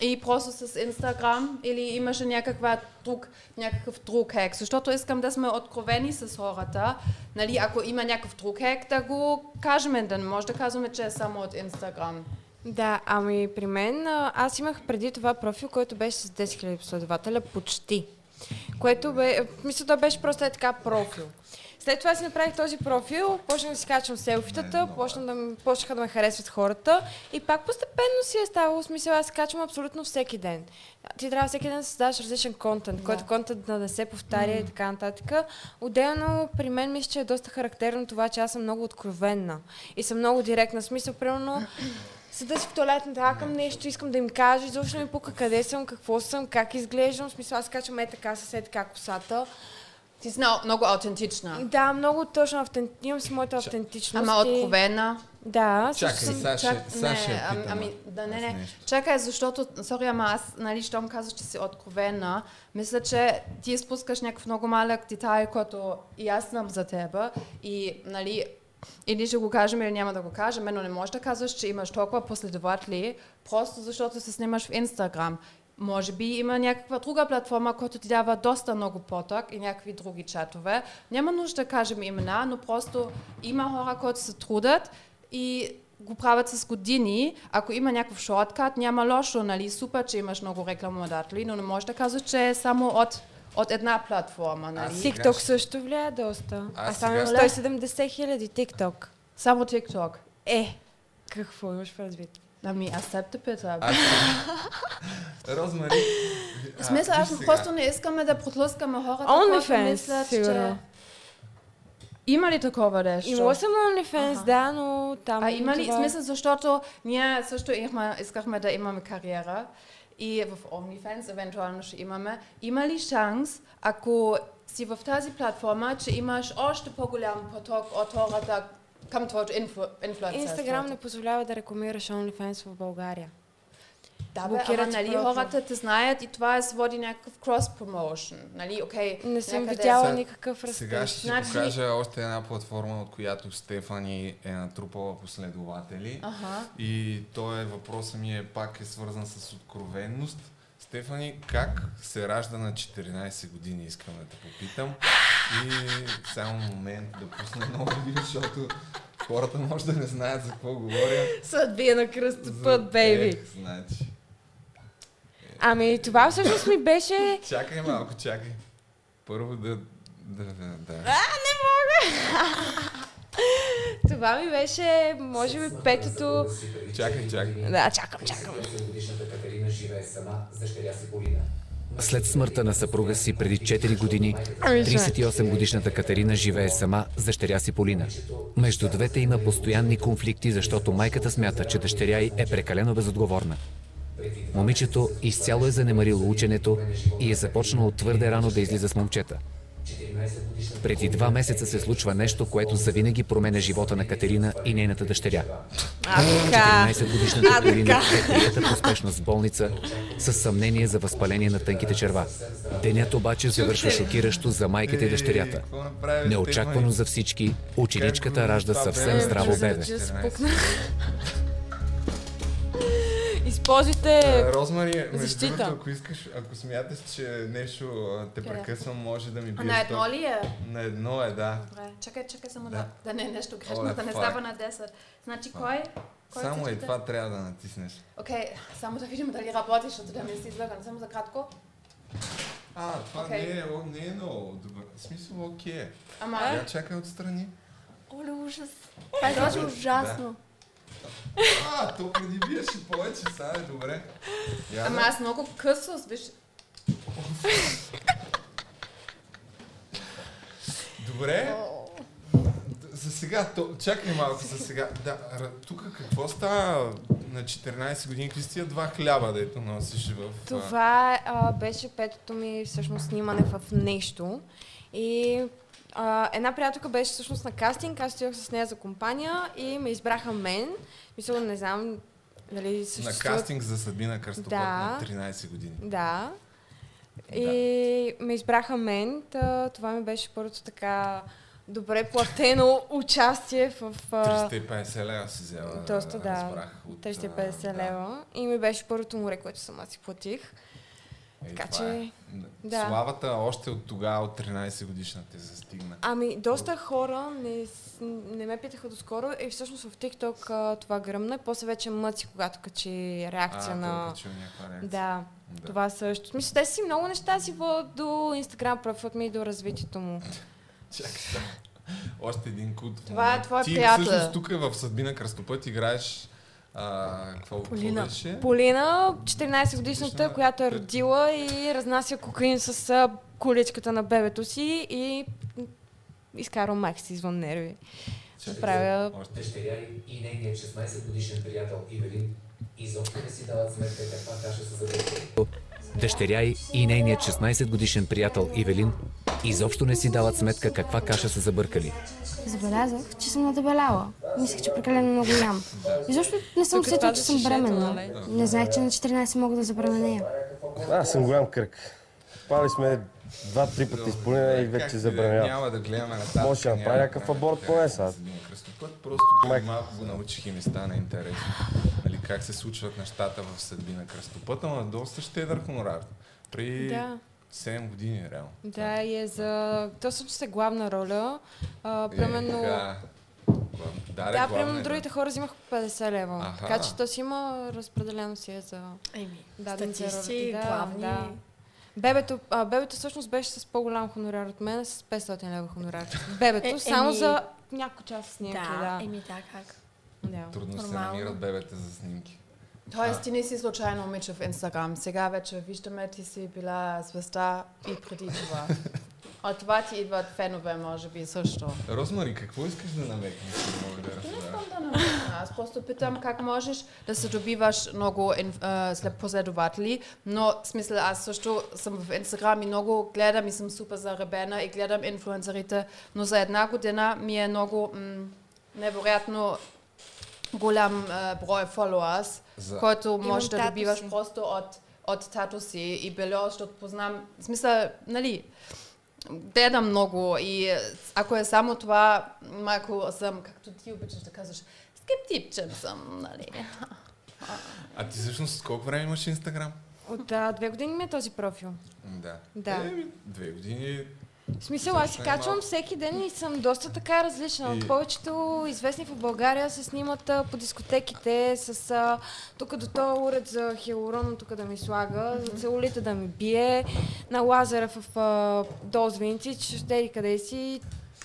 и просто с Инстаграм или имаше някаква друг, някакъв друг хек? Защото искам да сме откровени с хората. Нали, ако има някакъв друг хек, да го кажем, да не може да казваме, че е само от Инстаграм. Да, ами при мен аз имах преди това профил, който беше с 10 000 последователя почти. Което бе, мисля, да беше просто е така профил. След това си направих този профил, почнах да си качвам селфитата, много почна да, почнаха да ме харесват хората и пак постепенно си е ставало смисъл, аз качвам абсолютно всеки ден. Ти трябва всеки ден да създаваш различен контент, Да. който контент да не се повтаря и така нататък. Отделно при мен мисля, че е доста характерно това, че аз съм много откровенна и съм много директна. Смисъл, примерно, Седа си в туалетната, акам нещо, искам да им кажа, изобщо не ми пука къде съм, какво съм, как изглеждам. В смисъл, аз качвам е така, с е така косата. Ти си много, аутентична. Да, много точно, автен... имам си моята автентичност. Ама откровена. Да, Чакай, съм- сега ще, Чак, сега не, ами, питам, ами, да, не, не. Чакай, защото, сори, ама аз, нали, щом казваш, че си откровена, мисля, че ти изпускаш някакъв много малък детайл, който и аз знам за тебе. И, нали, или ще го кажем, или няма да го кажем, но не можеш да казваш, че имаш толкова последователи, просто защото се снимаш в Инстаграм. Може би има някаква друга платформа, която ти дава доста много поток и някакви други чатове. Няма нужда да кажем имена, но просто има хора, които се трудят и го правят с години. Ако има някакъв шорткат, няма лошо, нали? Супер, че имаш много рекламодатели, но не можеш да казваш, че е само от, от една платформа, нали? Аз- TikTok ще- също влияе доста. Аз Аз само имам сега- 170 хиляди TikTok. Само TikTok. Е, какво имаш предвид? Ами, аз теб те питам. Аз... Розмари... В смисъл, а, аз виж сега. просто не искаме да протлъскаме хората, които OnlyFans, мислят, сигурно. Има ли такова нещо? Имала съм OnlyFans, Аха. да, но там... А има ли това- смисъл, защото ние също имахме, искахме да имаме кариера и в OnlyFans евентуално ще имаме. Има ли шанс, ако си в тази платформа, че имаш още по-голям поток от хората към твоето инфлу... инфлуенсърство? Инстаграм не позволява да рекламираш OnlyFans в България. Да, бе, блокират ама, нали, профил. хората те знаят и това е своди някакъв крос-промоушен. Нали, окей, Не съм някъде- видяла Сега- никакъв растеж. Сега ще ти Значи- покажа още една платформа, от която Стефани е натрупала последователи. Ага. И той е, въпросът ми е пак е свързан с откровенност. Стефани, как се ражда на 14 години, искам да те попитам. И само момент да пусна ново видео, защото хората може да не знаят за какво говоря. Съдбия на За- кръстопът, бейби. Ех, значи. Ами това всъщност ми беше... Чакай малко, чакай. Първо да... да, да, да. Това ми беше, може би, петото... Чакай, чакай. Да, чакам, чакам. 8-годишната Катерина живее сама с дъщеря си Полина. След смъртта на съпруга си преди 4 години, Ами, ще. 38-годишната Катерина живее сама с дъщеря си Полина. Между двете има постоянни конфликти, защото майката смята, че дъщеря й е прекалено безотговорна. Момичето изцяло е занемарило ученето и е започнало твърде рано да излиза с момчета. Преди два месеца се случва нещо, което завинаги променя живота на Катерина и нейната дъщеря. А, така. 14-годишната А, Полина така. е прията по спешност в болница с съмнение за възпаление на тънките черва. Денят обаче завършва шокиращо за майката и дъщерята. Неочаквано за всички, ученичката ражда съвсем здраво бебе. В 14? спукна. Използвайте... Е, Розмари, между защита. другото, ако искаш, ако смяташ, че нещо а, те Къде? прекъсвам, може да ми А биеш. на едно ли е? На едно е, да. Добре, чакай, чакай само Да. да, да не е нещо Оле, грешно, да не фак. става на 10. Значи кой? кой Само и това трябва да натиснеш. Окей, само да видим дали работи, защото да не си излъган. Само за кратко. А, това Окей. не, е, о, не е много добър. В смисъл, окей. е. Ама, Я чакай отстрани. Оле, ужас. Това изглежда ужасно. А, то преди биеше повече, сега е добре. Я ама да- аз много късо, виж. Добре. За сега, то, чакай малко за сега. Да, тук какво става на 14 години? Какви тия два хляба, дето носиш в... Това а, беше петото ми всъщност снимане в нещо. И а, една приятелка беше всъщност на кастинг, аз отидох с нея за компания и ме избраха мен. Мисля, не знам дали На съществуват... кастинг за Сабина Кръстопът Да. на 13 години. Да. И ме избраха мен. Та, това ми беше първото така добре платено участие в... а, 350 лева си взела. Доста, да. разбрах от, 350 а, да. лева. И ми беше първото море, което сама си платих. Е, Така че, е. да. Славата още от тогава, от 13 годишна те застигна. Ами, доста хора не, не ме питаха доскоро и всъщност в TikTok а, това гръмна. И после вече мъци, когато качи реакция а, на... някаква реакция. Да, Да. това също. Мисля, те си много неща си водят до Instagram профилът ми и до развитието му. Чакай. Още един кут. Това е твой Ти приятел. всъщност тук в Съдбина Кръстопът играеш а, какво, Полина. какво беше? Полина, 14 годишната, Годишна, която е родила и разнася кокаин с количката на бебето си и м, изкарва майка си извън нерви. Правя още. Дъщеря и нейният 16 годишен приятел Ивелин изобщо не си дават сметка каква каша са забъркали. Дъщеря й и нейният 16-годишен приятел Ивелин изобщо не си дават сметка каква каша са забъркали. Забелязах, че съм надебеляла. мислех, че прекалено много ям. Изобщо не съм е усетила, че съм шишето, бременна. нали? Не знаех, че на 14 мога да забременея. Аз съм голям кръг. Пали сме два-три пъти Полина и вече е, забранявам. Няма да гледаме нататък. Може да направя няма някакъв аборт поне сега. Кръстопът. Просто малко го научих и ми стана интересно. Как се случват нещата в съдби на кръстопът, ама доста щедър хонорар. При Да. 7 години, реално. Да, и е за... То всъщност е главна роля. А, примерно... Е. Да, да, главна примерно е, другите хора взимаха по 50 лева. Аха. Така че то си има разпределено си е за Еми, статисти. Да, главни. да. Бебето, а, бебето всъщност беше с по-голям хонорар от мен, с 500 лева хонорар. Бебето, Е, само еми- за няколко часа снимки, Да, да. еми да, как? Да. Трудно се Нормално. намират бебета за снимки. Тоест, ти не си случайно момиче в Инстаграм. Сега вече виждаме, ти си била звезда и преди това. От това ти идват фенове, може би, също. Розмари, какво искаш да намекнеш? Не мога да разбера. Да, не знам. Аз просто питам как можеш да се добиваш много след последователи, но смисъл аз също съм в Инстаграм и много гледам и съм супер заребена и гледам инфлуенсерите, но за една година ми е много м- невероятно голям а, брой followers, За- който можеш да тато добиваш си. просто от, от тато си и било, защото познам, в смисъл, нали, гледам много и е, ако е само това, малко съм, както ти обичаш да казваш, скептичен съм, нали. А ти всъщност колко време имаш Инстаграм? От а, две години ми е този профил. Да. Да. Е, две години. В смисъл, аз си Съвсем качвам всеки ден и съм доста така различна. И- От повечето известни в България се снимат а, по дискотеките с а, тук до този уред за хиалурон, тук да ми слага, за целулита да ми бие, на лазера в а, Доз Винцич, щели къде си.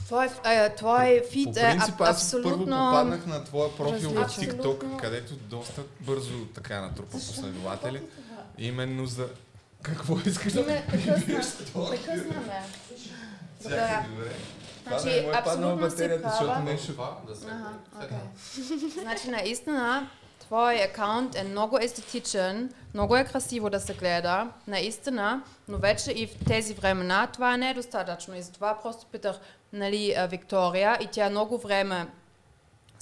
Твой, е, твой фит По е принцип, аб- аз първо абсолютно... попаднах на твоя профил в. TikTok, където доста бързо така натрупа последователи. Именно за... Какво искаш да прекъсна ме. Добре. Това Значи, да не му е паднала абсолютно си батерията, защото нещо... Ага, окей. Значи наистина, твой акаунт е много естетичен, много е красиво да се гледа, наистина, но вече и в тези времена това не е достатъчно. И затова просто питах, нали, Виктория, и тя много време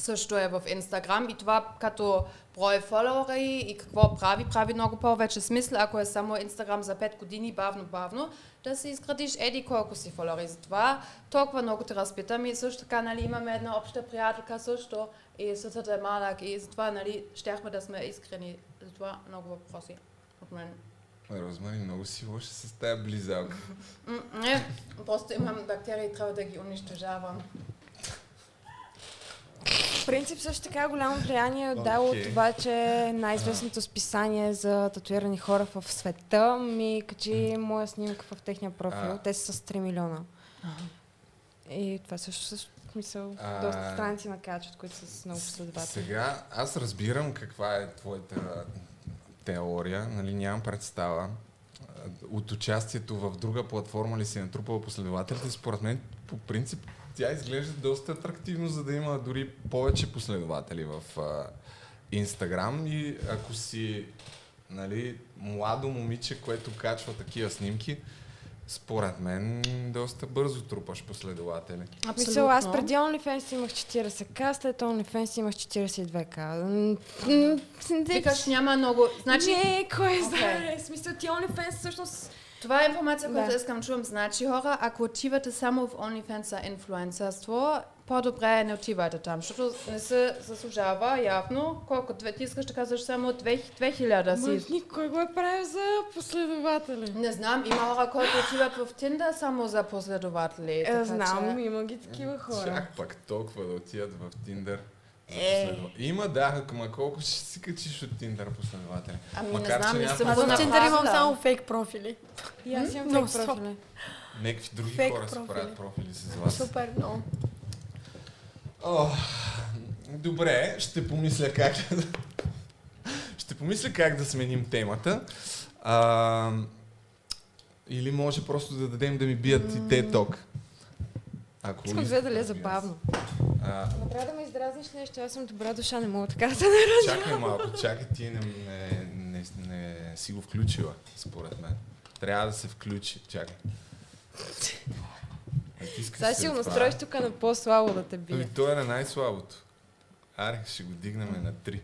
също е в Инстаграм и това като брой фоловери и какво прави, прави много повече смисъл, ако е само Инстаграм за 5 години, бавно-бавно, да си изградиш еди колко си фоловери. Затова толкова много те разпитам и също така, нали, имаме една обща приятелка също и сърцата е малък и затова, нали, щяхме да сме искрени. Затова много въпроси от мен. Розмари, много си лоша с тази близалка. Не, просто имам бактерии, трябва да ги унищожавам. В принцип също така голямо влияние е отдало от това, че най-известното списание за татуирани хора в света ми качи моя снимка в техния профил. Те са с 3 милиона. И това също също смисъл. А. Доста страници накачват, които са с много последователи. Сега аз разбирам каква е твоята теория, нали, нямам представа. От участието в друга платформа ли си натрупала последователите, според мен по принцип тя изглежда доста атрактивно, за да има дори повече последователи в Инстаграм и ако си нали, младо момиче, което качва такива снимки, според мен доста бързо трупаш последователи. Мисъл, аз преди OnlyFans имах 40к, след OnlyFans имах 42к. М, м, Викаш, няма много... Значи, Не, кой знае. В смисъл, ти OnlyFans всъщност... Това е информация, която Да. искам чувам. Значи хора, ако отивате само в OnlyFans за инфлуенсърство, по-добре не отивайте там, защото не се заслужава явно. Колко? Две, ти искаш да казваш само 2000 Ма, си. никой го е правил за последователи. Не знам, има хора, които отиват в Tinder само за последователи. Е, така знам, че- има ги такива хора. Чак пак толкова да отидат в Тиндър. Е. Има, да, ама колко ще си качиш от Тиндър последователи? Ами Макар, не знам, че не съм Аз в Tinder имам само фейк профили. И аз имам фейк профили. Някакви други Фейк хора си профили. правят профили с вас. Супер много. О, добре, ще помисля как да... ще помисля как да сменим темата. А, или може просто да дадем да ми бият и те ток. Ако Искам да дали е забавно. А, Ма трябва да ме издразниш нещо, аз съм добра душа, не мога така да се чакай малко, чакай, ти не, не, не, не си го включила, според мен. Трябва да се включи, чакай. Сега си го настроиш тук на по-слабо да те Ами бие. то е на най-слабото. Аре, ще го дигнем на 3.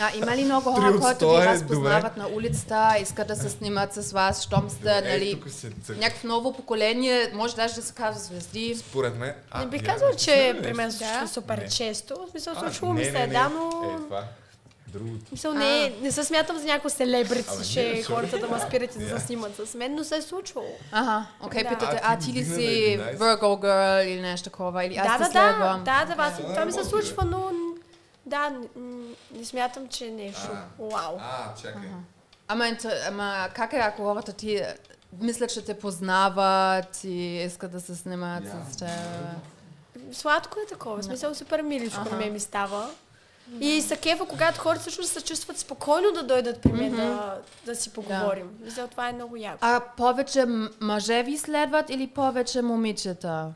А има ли много хора, които ви е разпознават на улицата, искат да се снимат с вас, щом сте, Е, нали, някакво ново поколение, може даже да се казва звезди. Според мен... А, Не казала, сте че при мен Да. супер Не. често. В смисъл, А, случва ми се, не. да, но... Е, това. Другото. В Смисъл, не, не се смятам за някакво селебрити, че хората да ме спират и да се снимат с мен, но се е случвало. Ага, окей, питате, А, ти ли си на 11? Virgo girl или нещо такова, или аз да, да, да, да, да, това ми се случва, но да, не смятам, че е нещо. А. Вау. А, чакай. Ама, ама как е, ако хората ти мислят, че те познават и искат да се снимат с теб? Сладко е такова, в смисъл супер миличко Аха. на мен ми става. И са кефа, когато хората всъщност се чувстват спокойно да дойдат при мен да, да си поговорим. Мисля, това е много яко. А повече мъже ви следват или повече момичета?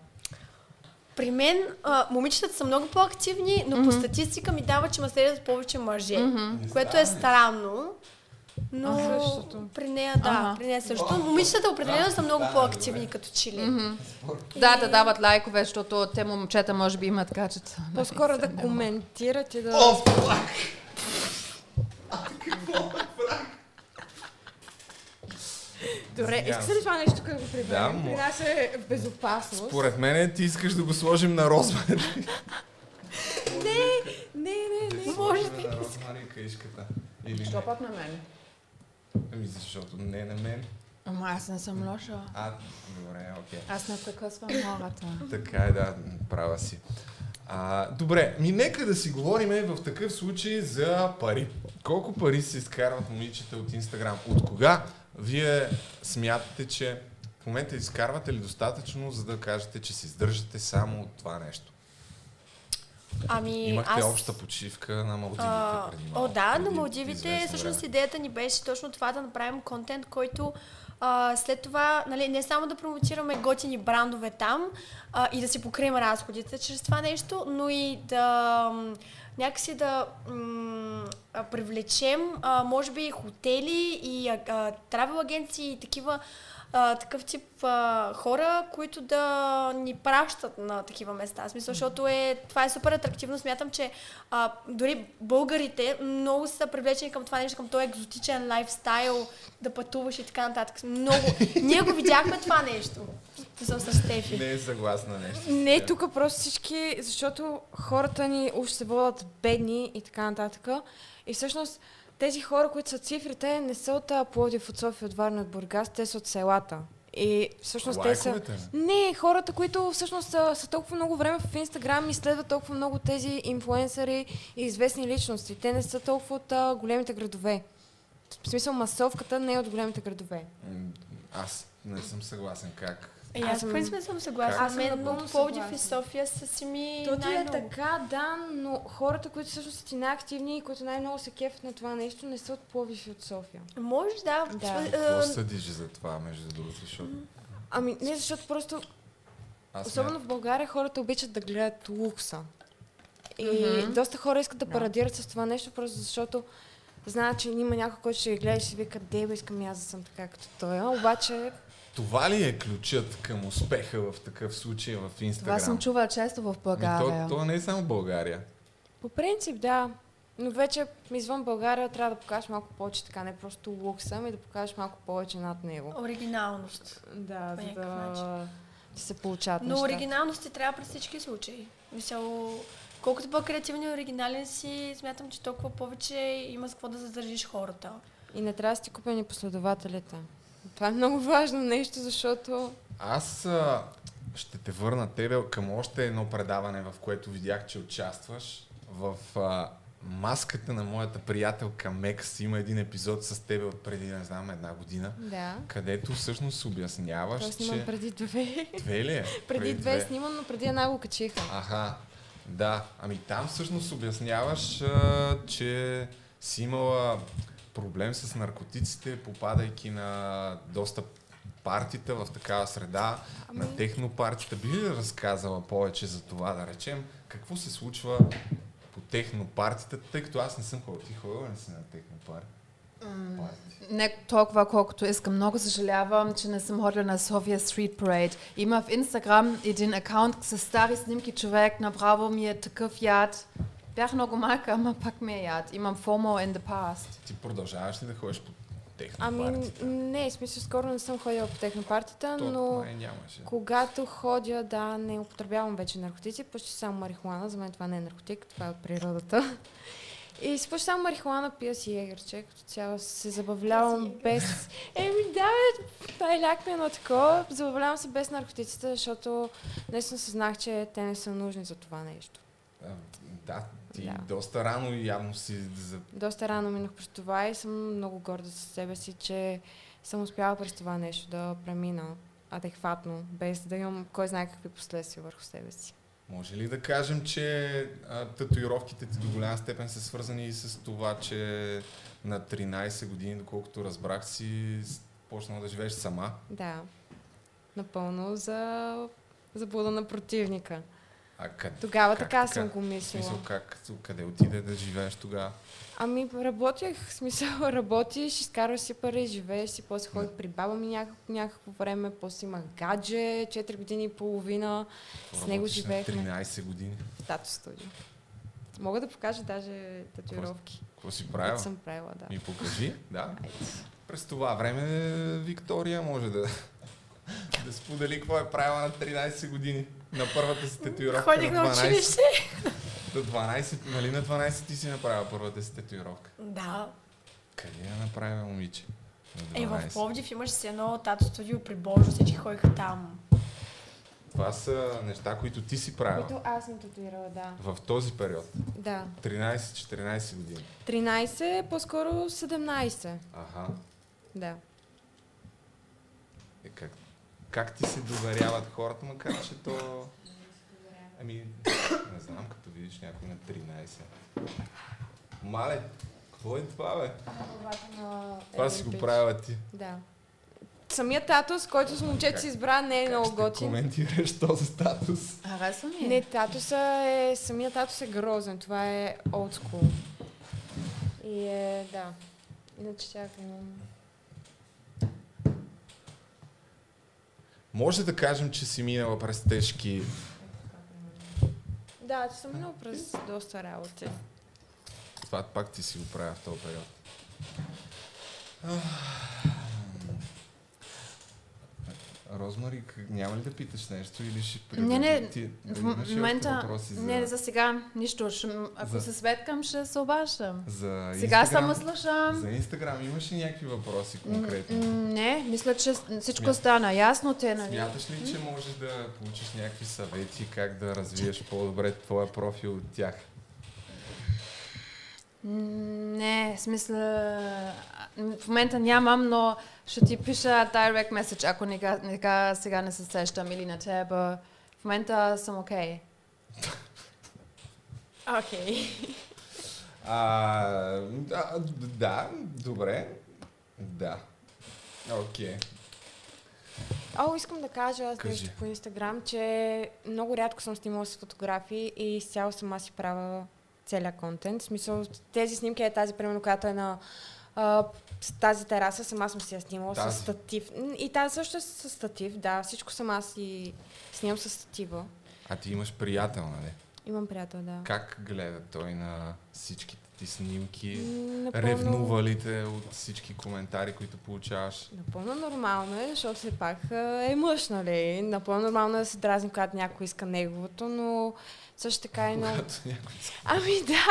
При мен а, момичетата са много по-активни, но по статистика ми дава, че ме следят повече мъже, което е странно. Но Същото. при нея, да, Ага. при нея също. Момичетата определено са много по-активни като чили. Да, да дават лайкове, защото те момчета може би имат качество. По-скоро да коментират и да... О, Добре, искате ли това нещо да го Да, приберем? мо- При нас е в безопасност. Според мен ти искаш да го сложим на розмари. Не, не, не. Може на розмари каишката. Или Що не? пък на мен? Ами защото не на мен. Ама аз не съм лоша. А, добре, окей. Аз не прекъсвам хората. Така е, да, права си. А, добре, ми нека да си говорим в такъв случай за пари. Колко пари се изкарват момичета от Инстаграм? От кога вие смятате, че в момента изкарвате ли достатъчно, за да кажете, че се издържате само от това нещо? Ами, Имахте аз... обща почивка на Малдивите А, преди О, малко, да, преди на Малдивите всъщност време. идеята ни беше точно това да направим контент, който а, след това, нали, не само да промотираме готини брандове там а, и да си покрием разходите чрез това нещо, но и да някакси да м, привлечем, а, може би, хотели и а, травел агенции и такива а, такъв тип а, хора, които да ни пращат на такива места. В смисъл, защото е, това е супер атрактивно. Смятам, че а, дори българите много са привлечени към това нещо, към този екзотичен лайфстайл, да пътуваш и така нататък. Много. Ние го видяхме това нещо. Мисъл с Стефи. Не е съгласна нещо. Не, тук просто всички, защото хората ни уж се водят бедни и така нататък. И всъщност тези хора, които са цифрите, не са от а, Пловдив, от София, от Варна, от Бургас, те са от селата. И всъщност те са... Не, хората, които всъщност са, са толкова много време в Инстаграм и следват толкова много тези инфлуенсъри и известни личности. Те не са толкова от а, големите градове. В смисъл масовката не е от големите градове. Аз не съм съгласен как. И Аз аз, съм- в принцип съм съгласна. Аз Мен напълно от Пловдив и. София са си ми То ти е така, да, но хората, които всъщност са ти най-активни и които най-много се кефят на това нещо, не са от Пловдив и от София. Може, да. Да. Какво а, съдиш за това, между другото? Защото Ами не, защото просто, аз особено в България, хората обичат да гледат лукса. И Мгм. доста хора искат да парадират с това нещо, просто защото знаят, че има някой, който ще ги гледа и ще вика, деба, искам и аз да съм така като той. Обаче, Това ли е ключът към успеха в такъв случай в Инстаграм? Това съм чувала често в България. То, то не е само България. по принцип, да. Но вече извън България трябва да покажеш малко повече така, не просто лукса, ами да покажеш малко повече над него. Оригиналност. Да, По за някакъв да начин. ти се получават Но неща. оригиналност ти трябва при всички случаи. Мисъл, колкото по-креативен и оригинален си, смятам, че толкова повече има с какво да задържиш хората. И не трябва да си купени последователите. Това е много важно нещо, защото Аз а, ще те върна тебе към още едно предаване, в което видях, че участваш. В а, маската на моята приятелка Мекс има един епизод с тебе от преди, не знам, една година, да. където всъщност обясняваш, Това снимам че... преди две. Две ли е? преди две снимам, но преди една го качиха. Аха, да. Ами там всъщност обясняваш, а, че си имала проблем с наркотиците, попадайки на доста партита в такава среда, на технопартита. Би ли разказала повече за това, да речем, какво се случва по технопартита, тъй като аз не съм ходил. Ти ходила ли си на технопарти? Не толкова, колкото искам. Много съжалявам, че не съм ходила на Sofia Street Parade. Има в Инстаграм един акаунт с стари снимки човек. Направо ми е такъв яд. Бях много малка, ама пак ми е яд. Имам FOMO in the past. Ти продължаваш ли да ходиш по Ами, не, в смисъл, скоро не съм ходила по технопартията, То но когато ходя, да, не употребявам вече наркотици, почти само марихуана. За мен това не е наркотик, това е от природата. И си почти само марихуана, пия си егерче, като цяло се забавлявам без... Еми да, това е ляк ми едно такова. Забавлявам се без наркотиците, защото наистина съзнах, че те не са нужни за това нещо. А, Да, ти Да. доста рано явно си за... Доста рано минах през това и съм много горда със себе си, че съм успяла през това нещо да премина адекватно, без да имам кой знае какви последствия върху себе си. Може ли да кажем, че а, татуировките ти до голяма степен са свързани и с това, че на 13 години, доколкото разбрах, си почнала да живееш сама? Да, напълно за заблуда на противника. А къде? Тогава как така, съм го мислила. смисъл, как, къде отиде да живееш тогава? Ами работех, смисъл работиш, изкарваш си пари, живееш си, после ходих при баба ми някакво, някакво време, после имах гадже, 4 години и половина, с него живеехме 13 години. тато студио. Мога да покажа даже татуировки, Какво си правила? съм правила, да. Ми покажи, да. През това време Виктория може да, да сподели какво е правила на 13 години. На първата си татуировка. Ходих на 12. училище. До 12, нали на 12 ти си направила първата си татуировка? Да. Къде я направила, момиче? На Е, в 12. Пловдив имаше си едно тато студио при Божо, всички ходиха там. Това са неща, които ти си правила Които аз съм татуирала, да. в този период. Да. 13-14 години. 13, по-скоро 17. Аха. Да. Е, как, как ти се доверяват хората, макар че то... Ами, не знам, като видиш някой на 13. Мале, какво е това, бе? Това си го правила ти. Да. Самият татус, който с момчето си избра, не е Как много ще готин. коментираш този статус? Харесва ми. Не, татуса е... Самият татус е грозен. Това е old school. И е... Да. Иначе тях Може да кажем, че си минала през тежки... Да, че съм минала през доста работи. Това пак ти си го правя в този период. Розмари, к- няма ли да питаш нещо или ще Не, не, Ти, В момента, за, не за сега, нищо. Ще, ако За- се светкам, ще се обаждам. за Сега Инстаграм? само слушам. За Инстаграм имаш ли някакви въпроси конкретно? Не, мисля, че всичко Смя- стана ясно. Те, нали? Смяташ ли, че можеш да получиш някакви съвети как да развиеш по-добре твоя профил от тях? Не, в смисъл, в момента нямам, но ще ти пиша direct message, ако нека, нека сега не се сещам или на тебе. В момента съм окей. Окей. А, да, да, добре. Да. Окей. О, искам да кажа аз Кажи. нещо по Инстаграм, че много рядко съм снимала с фотографии и изцяло сама си правя целият контент. В смисъл, тези снимки е тази, примерно, която е на а, тази тераса, сама съм си я снимала Тази? с статив. И тази също е с статив, да. Всичко сама си снимам с статива. А ти имаш приятел, нали? Имам приятел, да. Как гледа той на всичките ти снимки? Напълно, Ревнува ли те от всички коментари, които получаваш? напълно нормално е, защото все пак е мъж, нали? Напълно нормално е да се дразни, когато някой иска неговото, но също така и много... Някой иска. Ами да,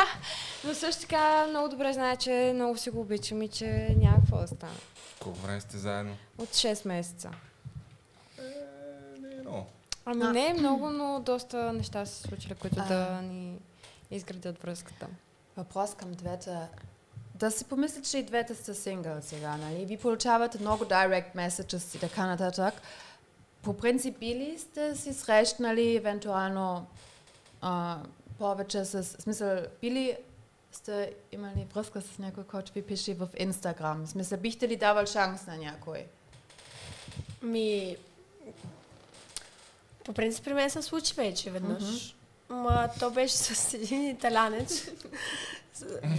но също така много добре знае, че много си го обичам и че няма какво да стане. Колко време сте заедно? От 6 месеца. Е, не е много. Ами А. не е много, но доста неща са се случили, които А. да ни изградят връзката. Въпрос към двете. Да си помислите, че и двете сте сингъл сега, нали? Ви получавате много direct messages и така нататък. По принцип, били сте си срещнали евентуално а, повече с... Смисъл, били сте имали връзка с някой, който ви пише в Инстаграм? В смисъл, бихте ли давал шанс на някой? Ми... По принцип при мен се случи вече веднъж. Ма то беше с един италянец,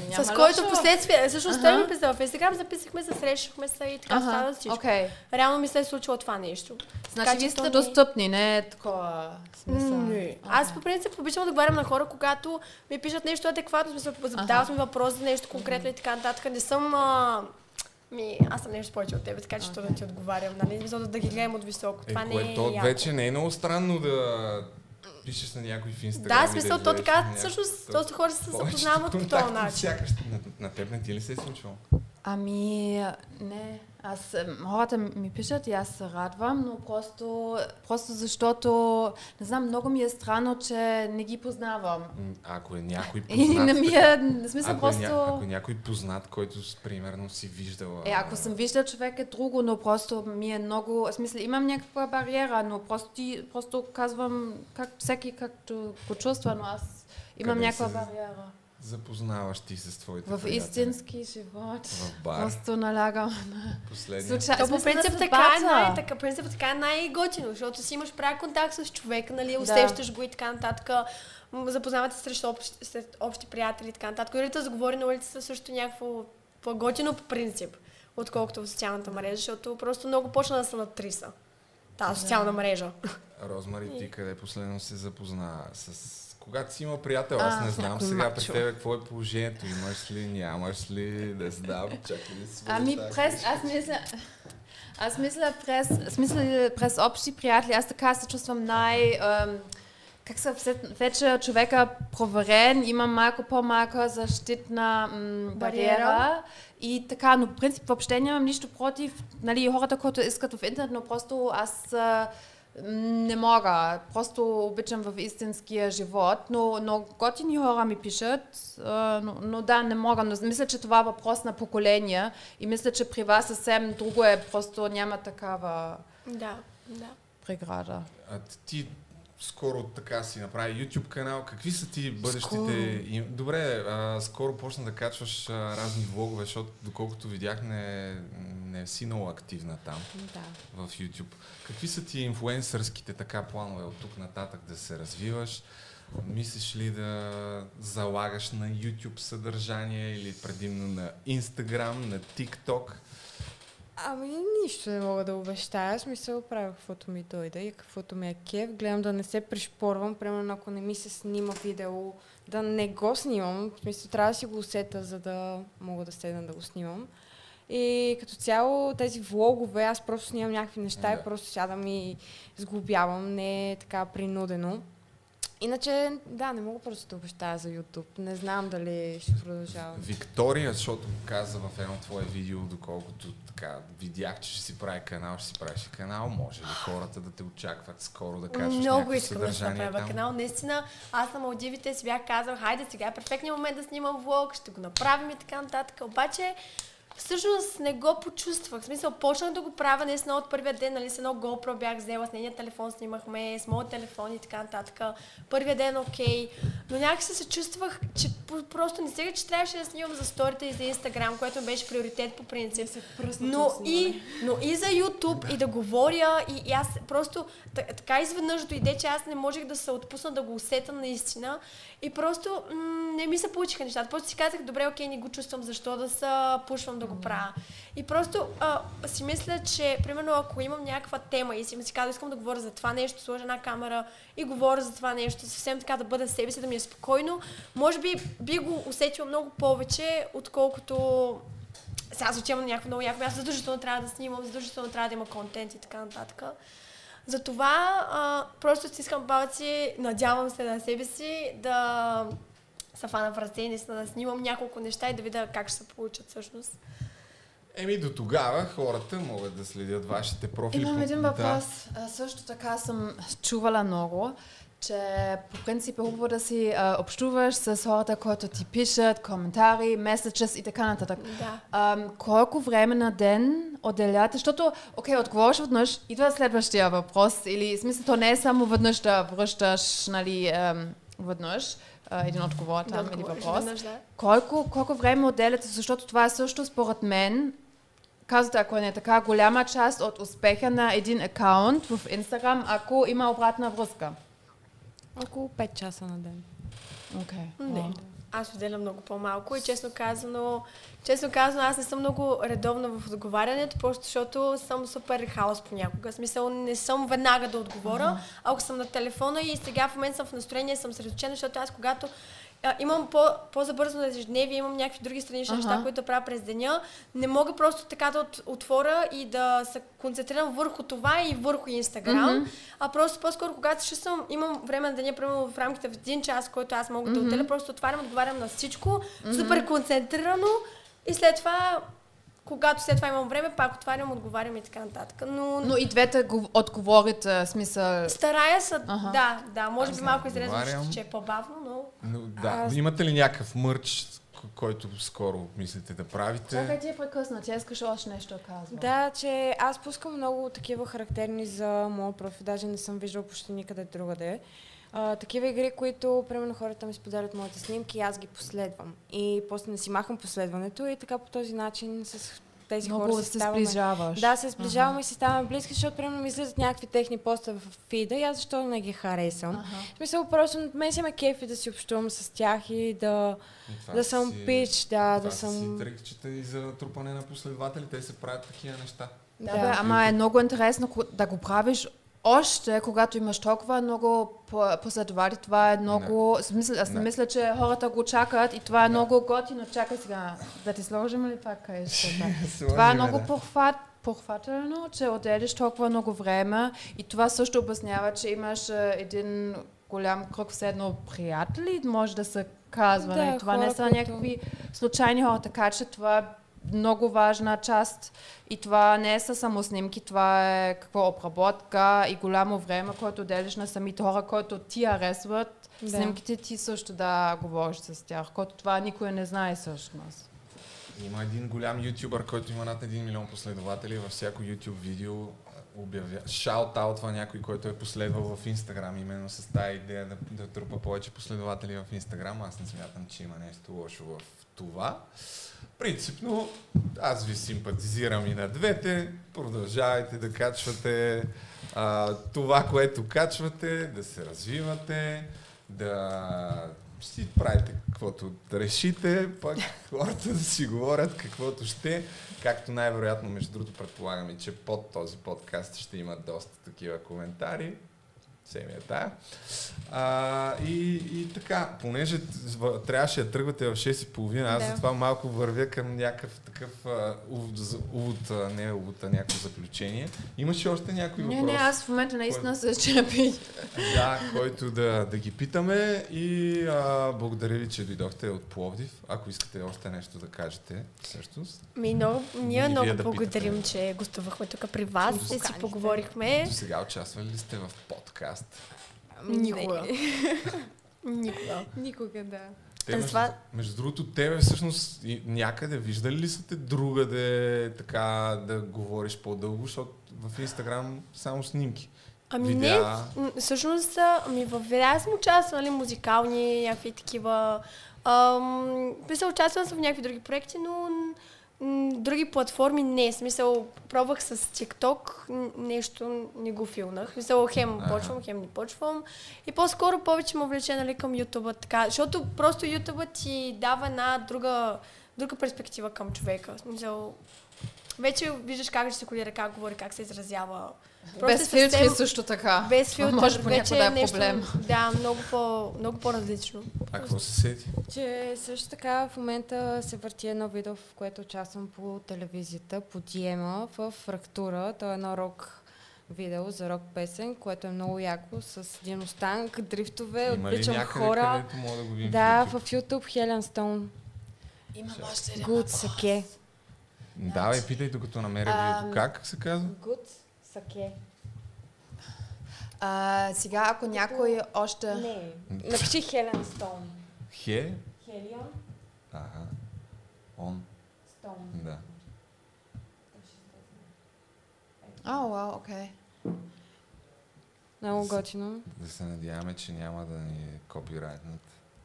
Няма с който последствие, всъщност той ми писа в Инстаграм, записахме се, срещахме се и така стана Аха, всичко. окей. Реално ми се е случило това нещо. Значи вие то сте не- достъпни, не е такова смисъл. Не. Аз по принцип обичам да отговарям на хора, когато ми пишат нещо адекватно, смисъл, задават ми въпрос за нещо конкретно и така нататък. Не съм... А... Ми, аз съм нещо повече от теб, така че okay. да ти отговарям, нали? Смисъл да, да ги гледам от високо. Това е, не е яко. вече не е много странно да пишеш на някой в Инстаграм. Да, смисъл, и то така, всъщност, доста хора се запознават по този начин. Сякаш на, на теб не ти ли се е случвало? Ами, не. Аз, хората ми пишат и аз се радвам, но просто, просто защото, не знам, много ми е странно, че не ги познавам. Ако е някой И познат... не ми е, смисъл ако, просто... е ня... ако е някой познат, който примерно си виждала... Е, ако съм виждала човек е друго, но просто ми е много... В смисъл, имам някаква бариера, но просто, ти, просто казвам как, всеки както го чувства, но аз имам някаква се бариера. Запознаваш ти се с твоите В приятели? истински живот. В бар. Просто налагам на Последния. случай. То по принцип така е, най- така, принцип така е най-готино, защото си имаш пряк контакт с човека, нали, усещаш го и така нататък. Запознавате се срещу общи, сред общи приятели и така нататък. Дори да заговори на улицата също някакво по-готино по принцип, отколкото в социалната мрежа, защото просто много почна да се натриса. Тази социална мрежа. Розмари, ти къде последно се запозна с... Когато си имал приятел, аз не знам сега мачо. при тебе какво е положението. Имаш ли, нямаш ли, не знам, чакай да си Ами през, аз мисля, аз мисля през, смисля през общи приятели, аз така се чувствам най... ем, как все- вече човека проверен, има малко по-малка защитна м, бариера. Бариера. И така, но в принцип въобще нямам нищо против нали, хората, които искат в интернет, но просто аз не мога. Просто обичам в истинския живот, но, но готини хора ми пишат, но, но да, не мога. Но мисля, че това е въпрос на поколения и мисля, че при вас съвсем друго е, просто няма такава Да, да. преграда. А ти скоро така си направи YouTube канал. Какви са ти бъдещите... Скоро. Добре, а, скоро почна да качваш а, разни влогове, защото доколкото видях не, не си много активна там Да. в YouTube. Какви са ти инфлуенсърските така планове от тук нататък да се развиваш? Мислиш ли да залагаш на YouTube съдържание или предимно на Instagram, на TikTok? Ами нищо не мога да обещая. Смисъл правя каквото ми дойде и каквото ми е кеф. Гледам да не се пришпорвам. Примерно ако не ми се снима видео, да не го снимам. В смисъл трябва да си го усета, за да мога да седна да го снимам. И като цяло тези влогове, аз просто снимам някакви неща Да. и просто сядам и сглобявам. Не е така принудено. Иначе, да, не мога просто да обещая за YouTube. Не знам дали ще продължавам. Виктория, защото каза в едно твое видео, доколкото така видях, че ще си прави канал, ще си правиш канал. Може ли хората да те очакват скоро да кажеш Много искам да си направя там? канал. Наистина, аз на Малдивите си бях казал, хайде сега е перфектният момент да снимам влог, ще го направим и така нататък. Обаче, всъщност не го почувствах. В смисъл, почнах да го правя наистина от първия ден, нали, с едно GoPro бях взела, с нейния телефон снимахме, с моят телефон и така нататък. Първия ден окей, но някакси се чувствах, че просто не сега, че трябваше да снимам за сторите и за Инстаграм, което ми беше приоритет по принцип. Но и, но и за YouTube, и да говоря, и, и аз просто та- така изведнъж дойде, че аз не можех да се отпусна да го усета наистина. И просто м- не ми се получиха нещата. Просто си казах, добре, окей, не го чувствам, защо да се пушвам да го правя. И просто а, си мисля, че примерно ако имам някаква тема и си, си казвам, искам да говоря за това нещо, сложа една камера и говоря за това нещо, съвсем така да бъда себе си, да ми е спокойно, може би би го усетила много повече, отколкото сега звучи на някакво много яко място, задължително трябва да снимам, задължително трябва да има контент и така нататък. Затова а, просто стискам палци, надявам се на себе си да се фана в ръце и наистина да снимам няколко неща и да видя как ще се получат всъщност. Еми до тогава хората могат да следят вашите профили. Имам един Да. въпрос. А, също така съм чувала много, че по принцип е хубаво да си а, общуваш с хората, които ти пишат, коментари, меседжес и така нататък. Да. Ам, колко време на ден отделяте? Защото, окей, отговориш веднъж, идва следващия въпрос. Или, в смисъл, то не е само веднъж да връщаш, нали, ам, веднъж а, един отговор там или отговориш въпрос. веднъж, да. Колко, колко време отделяте, защото това е също според мен, казвате, ако не е така, голяма част от успеха на един акаунт в Инстаграм, ако има обратна връзка. Около 5 часа на ден. Окей. Не. Wow. Аз отделям много по-малко и честно казано, честно казано, аз не съм много редовна в отговарянето, просто защото съм супер хаос понякога. В смисъл, не съм веднага да отговоря, ако съм на телефона и сега в момента съм в настроение, съм средоточена, защото аз когато а, имам по, по-забързано ежедневие, имам някакви други странични Аха. неща, които правя през деня. Не мога просто така да от, отворя и да се концентрирам върху това и върху Инстаграм, Мгм. а просто по-скоро, когато ще съм, имам време на деня, примерно в рамките в един час, който аз мога да отделя, просто отварям, отговарям на всичко, супер концентрирано и след това, когато след това имам време, пак отварям, отговарям и така нататък. Но, Но и двете го- отговорите, смисъл... старая се, Аха. да, да, може Аз би малко изрезано, че е по-бавно, но... Но, да. Аз- Имате ли някакъв мърч, който скоро мислите да правите? Чакай ти е прекъсна, тя искаш още нещо да казва. Да, че аз пускам много такива характерни за моя профил, даже не съм виждала почти никъде другаде. А, такива игри, които, примерно, хората ми споделят моите снимки и аз ги последвам. И после не си махам последването и така по този начин с тези хора Много се се ставаме... сближаваш. Да, се сближаваме и си ставаме близки, защото примерно ми излизат някакви техни постове в фида и аз защо не ги харесвам. Аха. В смисъл, просто мен си ме кефи да си общувам с тях и да, И да съм си- пич, да, това да съм... си трикчета и за трупане на последователи. Те се правят такива неща. Да, Да. бе, ама е много интересно да го правиш още, когато имаш толкова много по- последователи. Това е много... Смисъл, аз не Не. мисля, че хората го чакат и това е Да. много готино. Чакай сега, да ти сложим ли пак кажеш? Това е много да. похват, похвателно, че отделиш толкова много време и това също обяснява, че имаш един голям кръг все едно приятели, може да се казва. Да, нали? това не хора, са някакви случайни хора, така че това много важна част и това не са само снимки, това е какво обработка и голямо време, което делиш на самите хора, които ти харесват. Да. Снимките ти също да говориш с тях, който това никой не знае всъщност. Има един голям ютубър, който има над 1 милион последователи. Във всяко YouTube видео обявя, шаут-аутва някой, който е последвал в Инстаграм, именно с тази идея да, да трупа повече последователи в Инстаграм. Аз не смятам, че има нещо лошо в това. Принципно, аз ви симпатизирам и на двете. Продължавайте да качвате а, това, което качвате, да се развивате, да си правите каквото решите, пък хората да си говорят каквото ще, както най-вероятно, между другото, предполагаме, че под този подкаст ще има доста такива коментари. Семия тая. А, и, и така, понеже трябваше да тръгвате в 6.30, аз Да. затова малко вървя към някакъв такъв а, увод, увод, а, не увод, а някакво заключение. Имаше още някой Не, въпрос? не, аз в момента наистина се чепи. Да, който да, да ги питаме и а, благодаря ви, че дойдохте от Пловдив. Ако искате още нещо да кажете, всъщност. Ми, много, ние много да благодарим, питате. че гостувахме тук при вас и си поговорихме. До сега участвали ли сте в подкаст? Ами, Никога. Никога. Никога, да. Те, между, това- между другото, тебе всъщност някъде виждали ли са те другаде така да говориш по-дълго, защото в Инстаграм само снимки. Ами Видеа. не, всъщност, ами в видеа съм участвала, нали, музикални, някакви такива. Ам, мисля, участвала съм в някакви други проекти, но други платформи не. Смисъл, пробвах с TikTok, нещо не го филнах. Мисъл, хем почвам, хем не почвам. И по-скоро повече ме влече нали, към YouTube, така, защото просто YouTube ти дава една друга, друга перспектива към човека. Смисъл, вече виждаш как жестикулира, как говори, как се изразява. Без съвсем- филтри също така. без филтър, Може вече да е нещо, проблем. да, много, по, много по-различно. А какво се сети? Че също така в момента се върти едно видео, в което участвам по телевизията, по Диема, в Фрактура. То е едно рок видео за рок песен, което е много яко, с диностанк, дрифтове, Има ли отвличам някъде, хора. да го видим? Да, в YouTube? Хелен Стоун. Имам още един Good Sake. Давай, питай, докато намеря Ам, видеото. Как се казва? Good Sake. А, сега, ако някой още... Не. Напиши Хелен Стоун. Хе? Хелион Ага. Он. Стоун. Да. О, вау, окей. Много готино. Да се надяваме, че няма да ни е копирайтнат.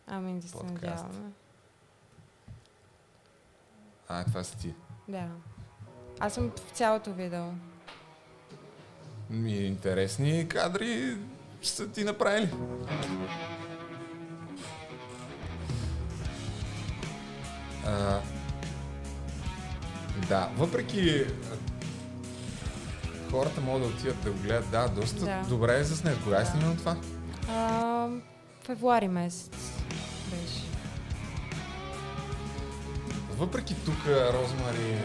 Ами да се Подкаст. надяваме. А, това си ти. Да. Аз съм в цялото видео. Ми, интересни кадри са ти направили. А, да, въпреки хората могат да отидат да го гледат, да, доста Да. добре е заснет. Кога е снимано това? А, февруари месец беше. Въпреки тук Розмари,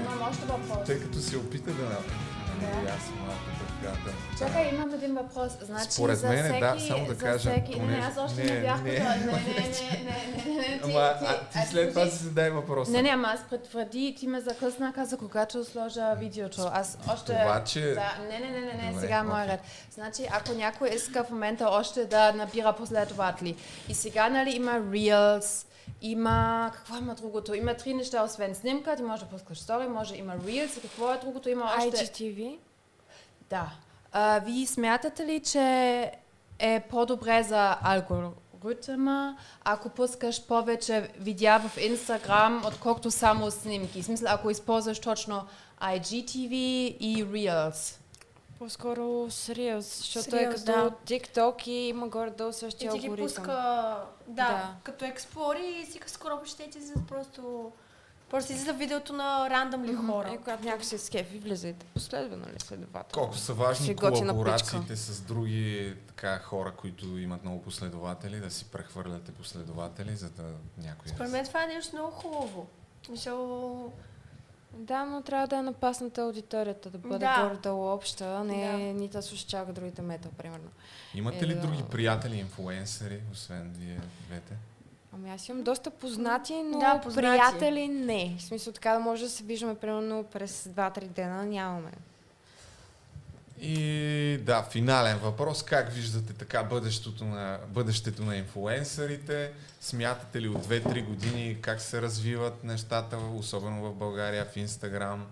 тъй като се опита да намери аз малко да, да. Чакай, имам един въпрос. Значи, Според за мен, всеки, да, само да кажа. Всеки... Понеж... Не, аз още не, не бях не, не, не, не, не, не, не, ти, ама, ти, а, ти а, след това си задай въпрос. Не, не, ама аз предвади, ти ме закъсна, каза, когато сложа видеото. Аз още... Това, че... Да, не, не, не, не, не Добре, сега okay. моя ред. Значи, ако някой иска в момента още да набира последователи, и сега, нали, има Reels, има, какво има другото? Има три неща, освен снимка, ти може да пускаш стори, може има Reels, какво е другото? Има още... IGTV? Да. А, вие смятате ли, че е по-добре за алгоритъма, ако пускаш повече видеа в Инстаграм, отколкото само снимки? В смисъл, ако използваш точно IGTV и Reels. По-скоро с Reels, защото С е Reels, като да. TikTok и има горе-долу И същия ти ги алгоритъм. пуска, да, Да. като експлори и си скоро ще ти за просто... Просто излиза видеото на рандъмли хора. Е, когато някой се скефи, влизайте последовано ли следователно. Колко са важни колаборациите с други така, хора, които имат много последователи, да си прехвърляте последователи, за да някой... Според мен това е нещо много хубаво. Мисъл, Да, но трябва да е напасната аудиторията, да бъде Да. горе-долу обща, а не Да. ни да слушат чак другите метал, примерно. Имате ли Е, да. други приятели, инфлуенсъри, освен вие двете? Ами аз имам доста познати, но Да, познати. приятели не. В смисъл така да може да се виждаме примерно през 2-3 дена, нямаме. И да, финален въпрос. Как виждате така бъдещето на, бъдещето на инфлуенсърите? Смятате ли от 2-3 години как се развиват нещата, особено в България, в Инстаграм,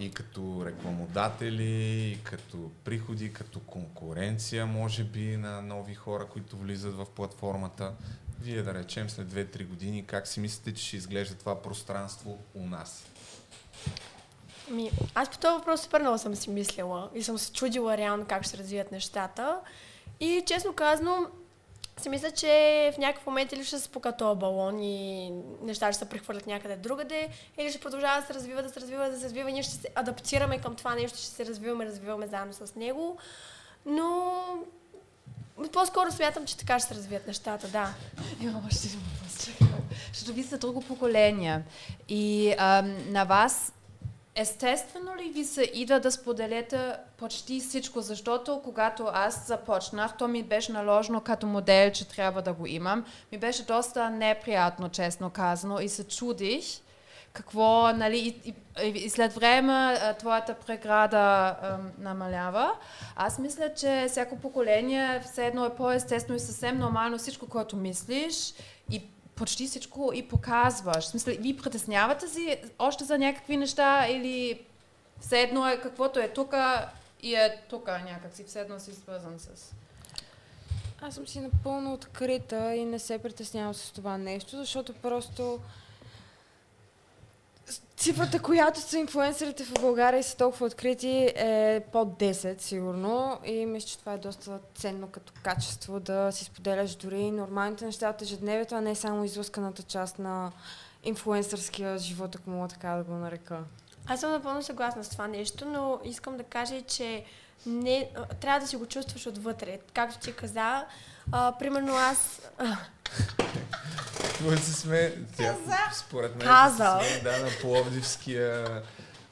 и като рекламодатели, и като приходи, като конкуренция, може би, на нови хора, които влизат в платформата? Вие да речем след 2-3 години, как си мислите, че ще изглежда това пространство у нас? Ми, аз по този въпрос супер много съм си мислила и съм се чудила реално как ще се развият нещата. И честно казано, си мисля, че в някакъв момент или ще се спука този балон и нещата ще се прехвърлят някъде другаде, или ще продължава да се развива, да се развива, да се развива. Ние ще се адаптираме към това нещо, ще се развиваме, развиваме заедно с него. Но по-скоро смятам, че така ще се развият нещата, да. Имам още един въпрос. Защото вие сте друго поколение. И ам, на вас Естествено ли ви се ида да споделяте почти всичко, защото когато аз започнах, то ми беше наложено като модел, че трябва да го имам. Ми беше доста неприятно, честно казано, и се чудих какво, нали, и, и, и след време твоята преграда ам, намалява. Аз мисля, че всяко поколение все едно е по-естествено и съвсем нормално всичко, което мислиш и почти всичко и показваш. В смисъл, вие притеснявате си още за някакви неща или все едно е каквото е тук и е тук някакси, все едно си свързан с... Аз съм си напълно открита и не се притеснявам с това нещо, защото просто цифрата, която са инфлуенсърите в България и са толкова открити е под 10 сигурно и мисля, че това е доста ценно като качество да си споделяш дори нормалните неща от ежедневието, а не само излъсканата част на инфлуенсърския живот, ако мога така да го нарека. Аз съм напълно съгласна с това нещо, но искам да кажа, че не, трябва да си го чувстваш отвътре. Както ти каза, а, примерно аз... Той се сме, тя, според мен, Казал. се сме, да, на Пловдивския,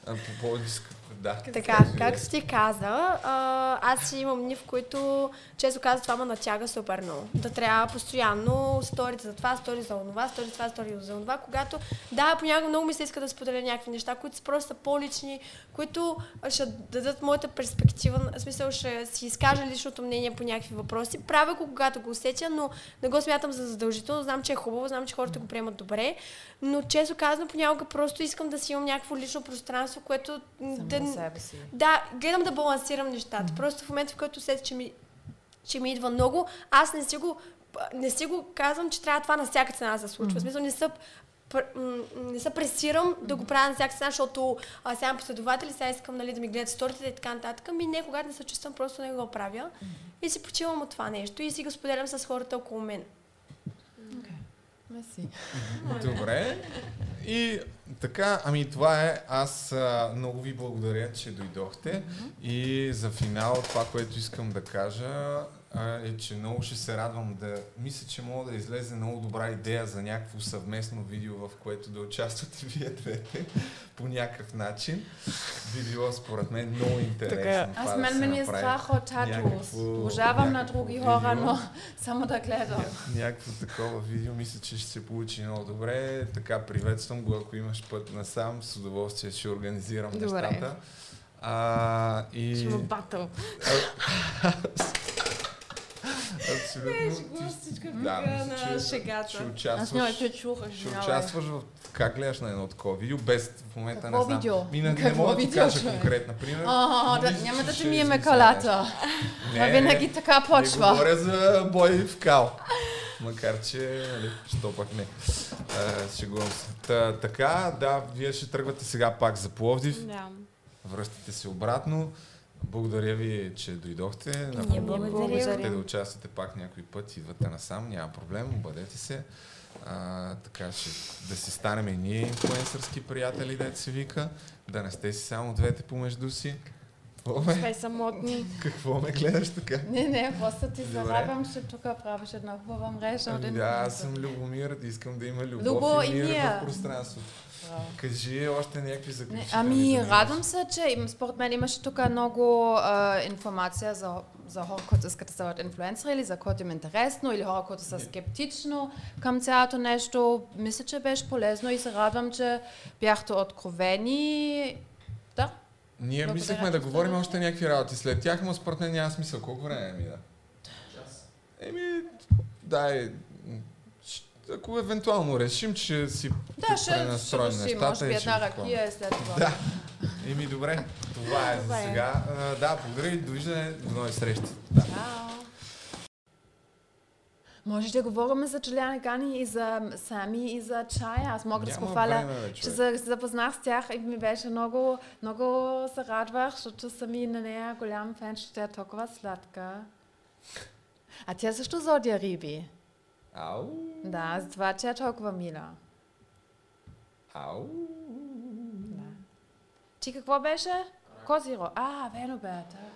по Пловдивска, да. Така, както ти каза, а, аз имам дни, в които, често казвам, това ме натяга супер много. Да трябва постоянно сторите за това, стори за онова, стори за това, стори за онова, когато, да, понякога много ми се иска да споделя някакви неща, които са просто по-лични, които ще дадат моята перспектива, в смисъл ще си изкажа личното мнение по някакви въпроси. Правя го, когато го усетя, но не го смятам за задължително. Знам, че е хубаво, знам, че хората го приемат добре, но често казано, понякога просто искам да си имам някакво лично пространство, което Само да, себе си. да, гледам да балансирам нещата. Просто в момента, в който усетя, че ми, че ми идва много, аз не си го, не си го казвам, че трябва това на всяка цена да се случва. В смисъл, не м, не се пресирам да го правя на всяка цена, защото а, сега имам последователи, сега искам нали, да ми гледат сторите и така нататък. Ми не, когато не се чувствам, просто не го правя. И си почивам от това нещо и си го споделям с хората около мен. Меси. Добре. И така, ами това е. Аз а, много ви благодаря, че дойдохте. И за финал това, което искам да кажа а, е, че много ще се радвам да... Мисля, че мога да излезе много добра идея за някакво съвместно видео, в което да участвате вие двете по някакъв начин. Би било според мен много интересно. Така, Аз мен ме е страх от татус. Обожавам на други хора, но само да гледам. Някакво такова видео, мисля, че ще се получи много добре. Така, приветствам го, ако имаш път насам, с удоволствие ще организирам Добре. нещата. А, и... Ще. Абсолютно. Всичко Да, мисля, че на ще шегата. Аз няма участваш, те чух, ще участваш в... Как гледаш на едно такова видео, без в момента Какво не знам. видео? Ми, не, не мога да ти кажа конкретно пример. А, да, няма да ще ти миеме нещо. Това винаги така Не почва. говоря за бой в кал. Макар, че, нали, що пък не. А, шегувам се. Та, така, да, вие ще тръгвате сега пак за Пловдив. Да. Връщате се обратно. Благодаря ви, че дойдохте. Напомням, благодарим. искате да участвате пак някой път, идвате насам, няма проблем, обадете се. А, така ще да си станем и ние инфлуенсърски приятели, дете се вика. Да не сте си само двете помежду си. Какво ме, Сте самотни. какво ме гледаш така? Не, не, просто ти зарадвам, че тук правиш една хубава мрежа Ами да, аз съм Любомир, искам да има любов Любо и мир в пространството. Кажи още някакви заключителни ами, радвам се, че им, според мен имаше тук много а, информация за, за хора, които искат да стават инфлуенсъри или за които им е интересно, или хора, които са скептично към цялото нещо. Мисля, че беше полезно и се радвам, че бяхте откровени. Да. Ние Благодаря мислехме да говорим още някакви работи след тях, но според мен няма смисъл. Колко време ми да? Еми, дай. Ако евентуално решим, че си Да, ще, ще пренастроим решим, нещата може би ще една ракия и след това. Да. Еми, добре. Това е за Добре. сега. А, да, благодаря и довиждане. До нови срещи. Да. Чао. Може да говорим за Джулиана Гани и за Сами и за Чая. Аз мога да време, бе, че се запознах с тях и ми беше много, много се радвах, защото съм и на нея голям фен, че тя е толкова сладка. А тя също зодия риби. Ау. Да, затова тя е толкова мила. Ау. Да. Ти какво беше? Козиро. А, верно бе, да.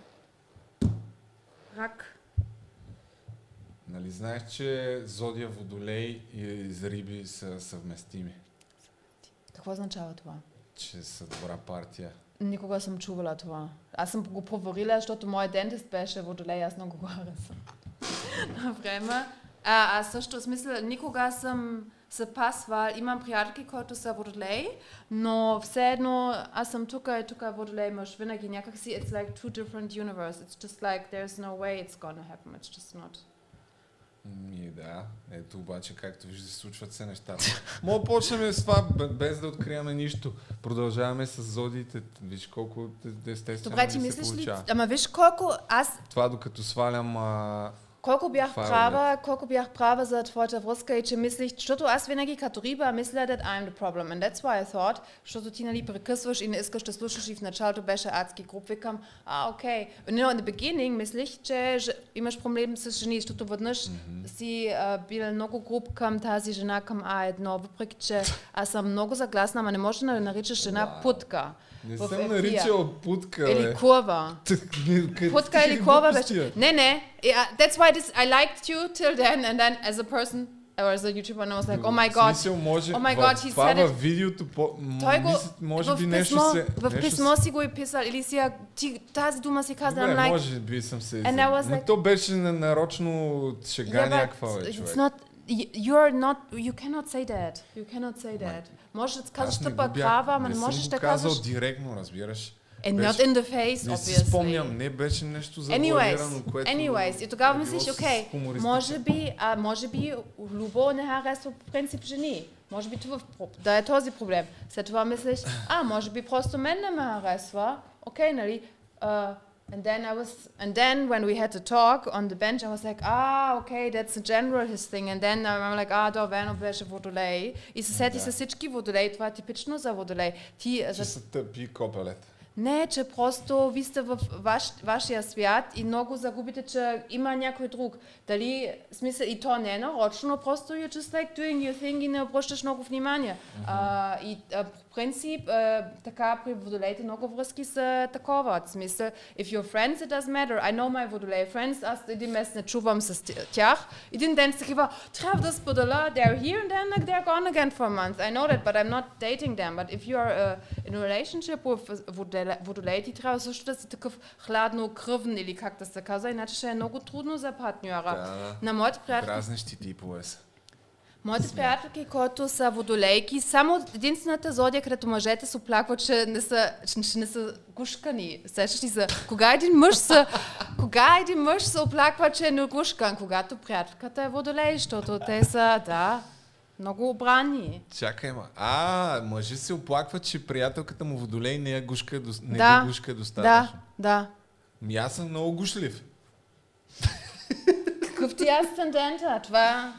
Рак. Нали знаеш, че Зодия Водолей и с риби са съвместими? Какво означава това? Че са добра партия. Никога съм чувала това. Аз съм го проверила, защото мой дентист беше водолей, аз много го харесвам. На време. А, аз също, в смисъл, никога съм се пасвал, имам приятелки, които са водолей, но все едно аз съм тук и тук водолей мъж. Винаги някакси, it's like two different universe. It's just like there's no way it's gonna happen. It's just not. Ми да, ето обаче както виждаш случват се нещата. Мога почнем с това, бе- без да откриваме нищо. Продължаваме с зодиите. Виж колко естествено Добре, ти мислиш ли? Ама виж колко аз Това докато свалям... А... Колко бях права, колко бях права за твоята връзка и че мислих, защото аз винаги като риба мисля that I'm the problem. And that's why I thought, защото ти нали прекъсваш и не искаш да слушаш и в началото беше адски груп, викам, а, окей. No, in the beginning мислих, че имаш проблем с жени, защото веднъж си а, бил много груп към тази жена, към А1, въпреки че аз съм много загласна, ама не можеш да наричаш жена Вау. путка. Не в съм ефира. наричал путка, бе. Или курва. Путка или глупости, беше. бе? Не, не. Yeah, that's why this, I liked you till then, and then as a person, or as a YouTuber, and I was like, oh my god. смисъл, може, Oh my God, he това said it. във видеото, по, Той го може би нещо се... в нещо писмо си го е писал, или си я, ти, тази дума си каза, Добре, I'm like, може би съм се Но like- то беше на- нарочно шега Yeah, някаква, бе, it's човек. not, you're not, you cannot say that. You cannot say that. Можеш да казваш не тъпа крава, ама не можеш да го казал казваш... директно, разбираш. And Беше- not in the face, Не си спомням, не беше нещо завуалирано, което anyways, и тогава е мислиш, окей, хумористичен- може би, а, може би Любо не харесва по принцип жени. Може би това да е този проблем. След това мислиш, а, може би просто мен не ме харесва. Окей, нали? Uh, and then I was, and then when we had to talk on the bench, I was like, ah, okay, that's a general his thing. And then I'm like, ah, да, Вено беше водолей. И се сети Да. всички водолей. Това е типично за водолей. Ти, Че за са тъпи копелета. Не, че просто ви сте в ваш, вашия свят и много загубите, че има някой друг. Дали, смисъл, и то не е нарочно, но просто you're just like doing your thing и не обръщаш много внимание. А, и а, принцип, а, така при водолеите много връзки са такова. В смисъл, if you're friends, it doesn't matter. I know my водолей friends, аз един месец не чувам с тях. Един ден са такива, трябва да споделя, they're here and then like, they're gone again for a month. I know that, but I'm not dating them. But if you're uh, in a relationship with водолей, ти трябва също да си такъв хладно кръвен или как да се казва, иначе ще е много трудно за партньора. Да. На моите приятелки Разнещи типове са. Моите приятелки, които са водолейки, само единствената зодия, където мъжете се оплакват, че не са, че, че не са гушкани. Сещаш ли се? Кога един мъж се, кога един мъж се оплаква, че е негушкан? Когато приятелката е водолей, защото те са, да, много обрани. Чакай, ма. А, мъжи се оплакват, че приятелката му водолей не я гушка, не Да, го гушка Да, достатъчно. да. Ми аз съм много гушлив. Какъв ти е асцендента? Това...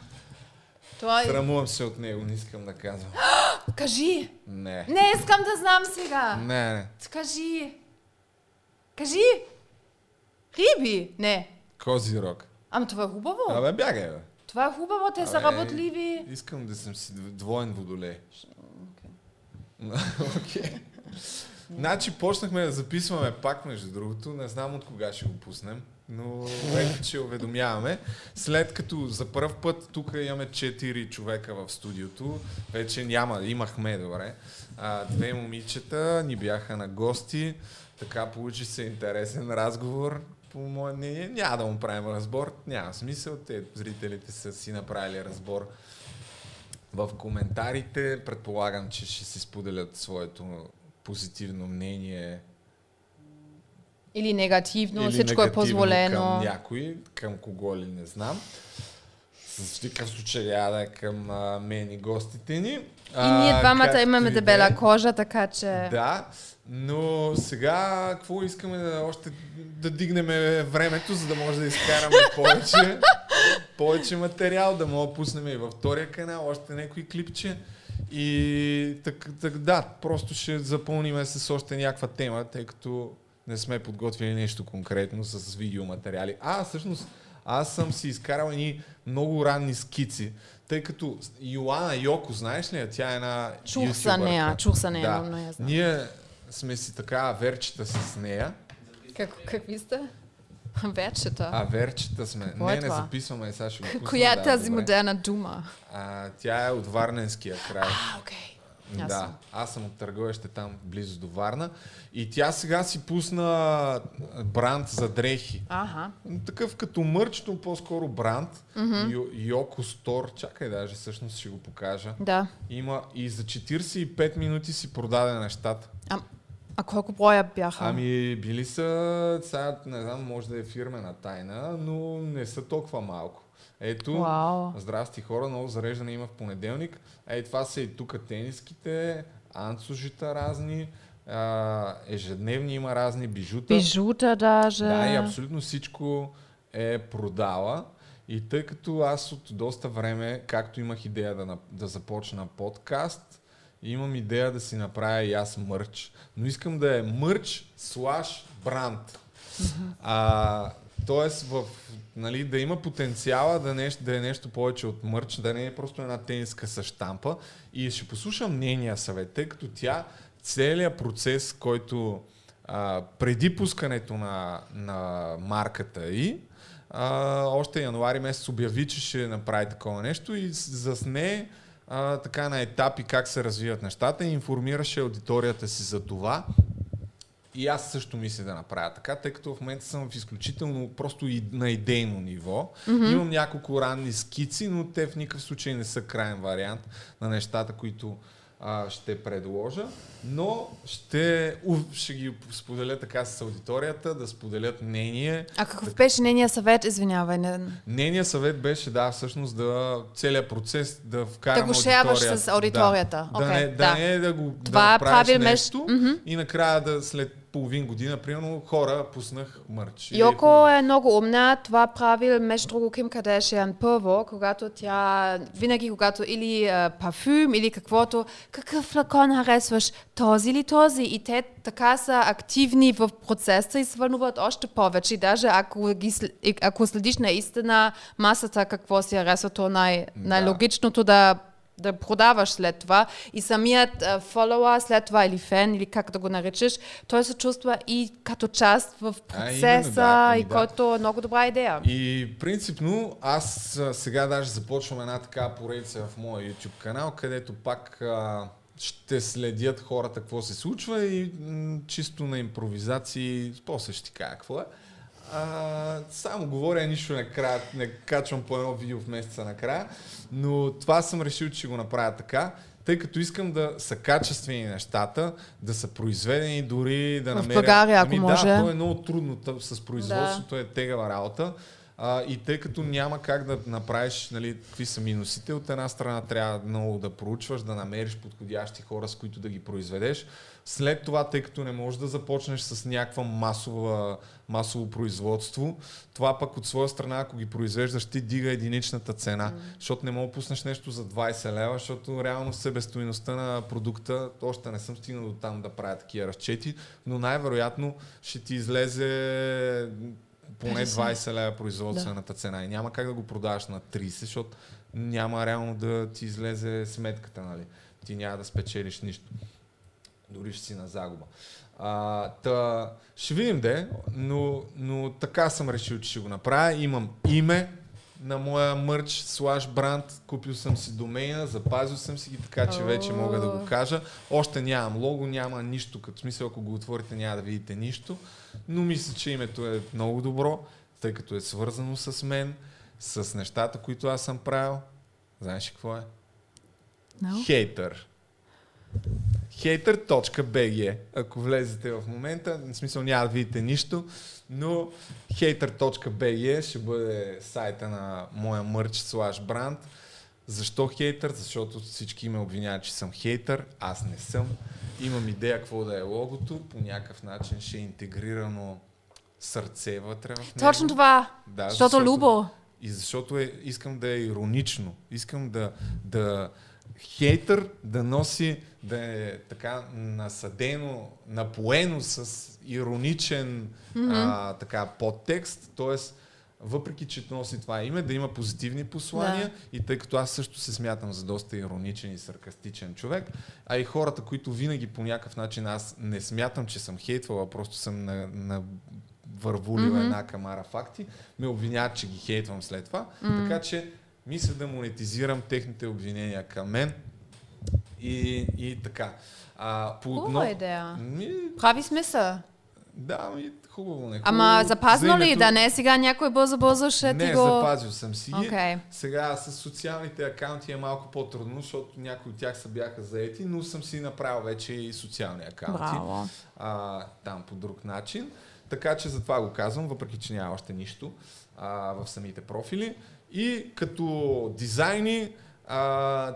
Това е... Срамувам се от него, не искам да казвам. Кажи! Не. Не искам да знам сега! Не, не. Кажи! Кажи! Риби! Не. Козирог. Ама това е хубаво. Абе, бягай, бе. Това е хубаво, те са работливи. Искам да съм си дв- двоен водолей. Окей. Значи почнахме да записваме пак, между другото. Не знам от кога ще го пуснем, но вече ще уведомяваме. След като за първ път тук имаме 4 човека в студиото, вече няма, имахме, добре. А, две момичета ни бяха на гости, така получи се интересен разговор. По мое мнение, няма да му правим разбор, няма смисъл, те зрителите са си направили разбор в коментарите. Предполагам, че ще си споделят своето позитивно мнение. Или негативно, или всичко е негативно позволено. Към някой, към кого ли не знам. В никакъв случай да е към а, мен и гостите ни. И ние двамата имаме дебела кожа. кожа, така че... Да, но сега какво искаме да още да дигнем времето, за да може да изкараме повече, повече материал, да мога да пуснем и във втория канал още някои клипче. И так, так, да, просто ще запълниме с още някаква тема, тъй като не сме подготвили нещо конкретно с видеоматериали. А, всъщност, аз съм си изкарал едни много ранни скици, тъй като Йоана Йоко, знаеш ли, тя е една Чух за ютубърка. нея, чух за нея, Да. но не я знам. Ние сме си така верчета с нея. Как, какви сте? Вечета. А верчета сме. Какво не, е не това? записваме, сега ще го пусна. Коя е да, тази добре. модерна дума? А, тя е от Варненския край. А, окей. Да, Ясно. аз съм от търговище там близо до Варна. И тя сега си пусна бранд за дрехи. Аха. Такъв като мърч, но по-скоро бранд. Йо- Йоко Стор. Чакай даже, всъщност ще го покажа. Да. Има и за 45 минути си продаде нещата. А, а колко броя бяха? Ами, били са, сега не знам, може да е фирмена тайна, но не са толкова малко. Ето, Вау. здрасти хора, много зареждане има в понеделник. Ей, това са и тук тениските, анцужита разни, а, ежедневни има разни бижута. Бижута даже. Да, и абсолютно всичко е продала. И тъй като аз от доста време, както имах идея да, да започна подкаст, имам идея да си направя и аз мърч. Но искам да е мърч слаш бранд. А, тоест, в, нали, да има потенциала да, нещо, да е нещо повече от мърч, да не е просто една тениска с штампа. И ще послушам нейния съвет, тъй като тя целият процес, който а, преди пускането на, на марката и а, още януари месец обяви, че ще направи такова нещо и засне а, така на етапи как се развиват нещата и информираше аудиторията си за това. И аз също мисля да направя така, тъй като в момента съм в изключително просто и на идейно ниво. Mm-hmm. Имам няколко ранни скици, но те в никакъв случай не са крайен вариант на нещата, които а, ще предложа. Но ще, ув, ще ги споделя така с аудиторията, да споделят мнение. А какъв беше нейния съвет? Извинявай. Не... Нейният съвет беше, да, всъщност да целият процес да вкарам Да го шерваш с аудиторията. Да, да, Окей, не, да. да. не е да го Това да правиш правилно нещо Мгм. и накрая да след половин година, примерно, хора пуснах мърч. Йоко е много умна. Това правил, между друго, Ким Кардашиан първо, когато тя, винаги когато или а, парфюм, или каквото, какъв флакон харесваш, този или този. И те така са активни в процеса и се вълнуват още повече. И даже ако, ги, ако следиш наистина масата какво си харесва, то най- най-логичното да да продаваш след това и самият а, фолуър след това или фен или как да го наречеш, той се чувства и като част в процеса именно, да, ами и да. който е много добра идея. И принципно аз а, сега даже започвам една така поредица в моя YouTube канал, където пак а, ще следят хората какво се случва и м- чисто на импровизации, после ще ти кажа какво е. А, само говоря, нищо не, кра... не качвам по едно видео в месеца накрая, но това съм решил, че ще го направя така, тъй като искам да са качествени нещата, да са произведени дори да В намеря... България, ако Ами може. Да, то е много трудно с производството, е тегава работа. А, и тъй като няма как да направиш нали, какви са минусите, от една страна трябва много да проучваш, да намериш подходящи хора, с които да ги произведеш. След това, тъй като не можеш да започнеш с някаква масова, масово производство, това пък от своя страна, ако ги произвеждаш, ти дига единичната цена, защото не мога да пуснеш нещо за 20 лева, защото реално себестойността на продукта, още не съм стигнал до там да правя такива разчети, но най-вероятно ще ти излезе поне 20 лева производствената цена. И няма как да го продаваш на 30, защото няма реално да ти излезе сметката, нали? Ти няма да спечелиш нищо. Дори ще си на загуба. А, та, ще видим де, но, но така съм решил, че ще го направя. Имам име на моя мърч, слаш бранд, купил съм си домейна, запазил съм си ги, така че вече мога да го кажа. Още нямам лого, няма нищо, като смисъл, ако го отворите няма да видите нищо, но мисля, че името е много добро, тъй като е свързано с мен, с нещата, които аз съм правил. Знаеш какво е? No? Хейтър. Hater.bg Ако влезете в момента, в смисъл няма да видите нищо, но hater.bg ще бъде сайта на моя мърч слаш бранд. Защо хейтър? Защото всички ме обвиняват, че съм хейтър. Аз не съм. Имам идея какво да е логото. По някакъв начин ще е интегрирано сърце вътре в него. Точно това. Да, защото Любо. И защото е, искам да е иронично. Искам да, да хейтър да носи, да е така насадено, напоено с ироничен а, така подтекст, т.е. въпреки, че носи това име, да има позитивни послания Да. и тъй като аз също се смятам за доста ироничен и саркастичен човек, а и хората, които винаги по някакъв начин аз не смятам, че съм хейтвала, просто съм на, на вървулил mm-hmm. една камара факти, ме обвиняват, че ги хейтвам след това. Mm-hmm. Така че мисля да монетизирам техните обвинения към мен и, и така. А, по Хубава идея. Ми, Прави смисъл. да, ми, хубаво. Не, Ама запазно За ли? името- Да не е сега някой бързо-бързо ще не, ти го... запазил съм си. Окей. Сега с социалните акаунти е малко по-трудно, защото някои от тях са бяха заети, но съм си направил вече и социални акаунти. Браво. а, там по друг начин. Така че затова го казвам, въпреки че няма още нищо а, в самите профили. И като дизайни а,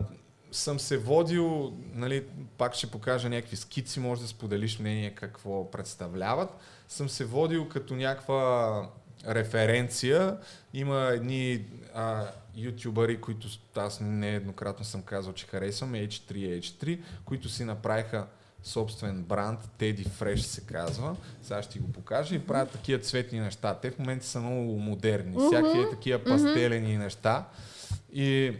съм се водил, нали, пак ще покажа някакви скици, може да споделиш мнение какво представляват. Съм се водил като някаква референция. Има едни а, ютубъри, които аз нееднократно съм казал, че харесвам, H3H3, които си направиха собствен бранд, Teddy Fresh се казва. Сега ще ти го покажа и правят такива цветни неща. Те в момента са много модерни. Всякакви е такива пастелени неща. И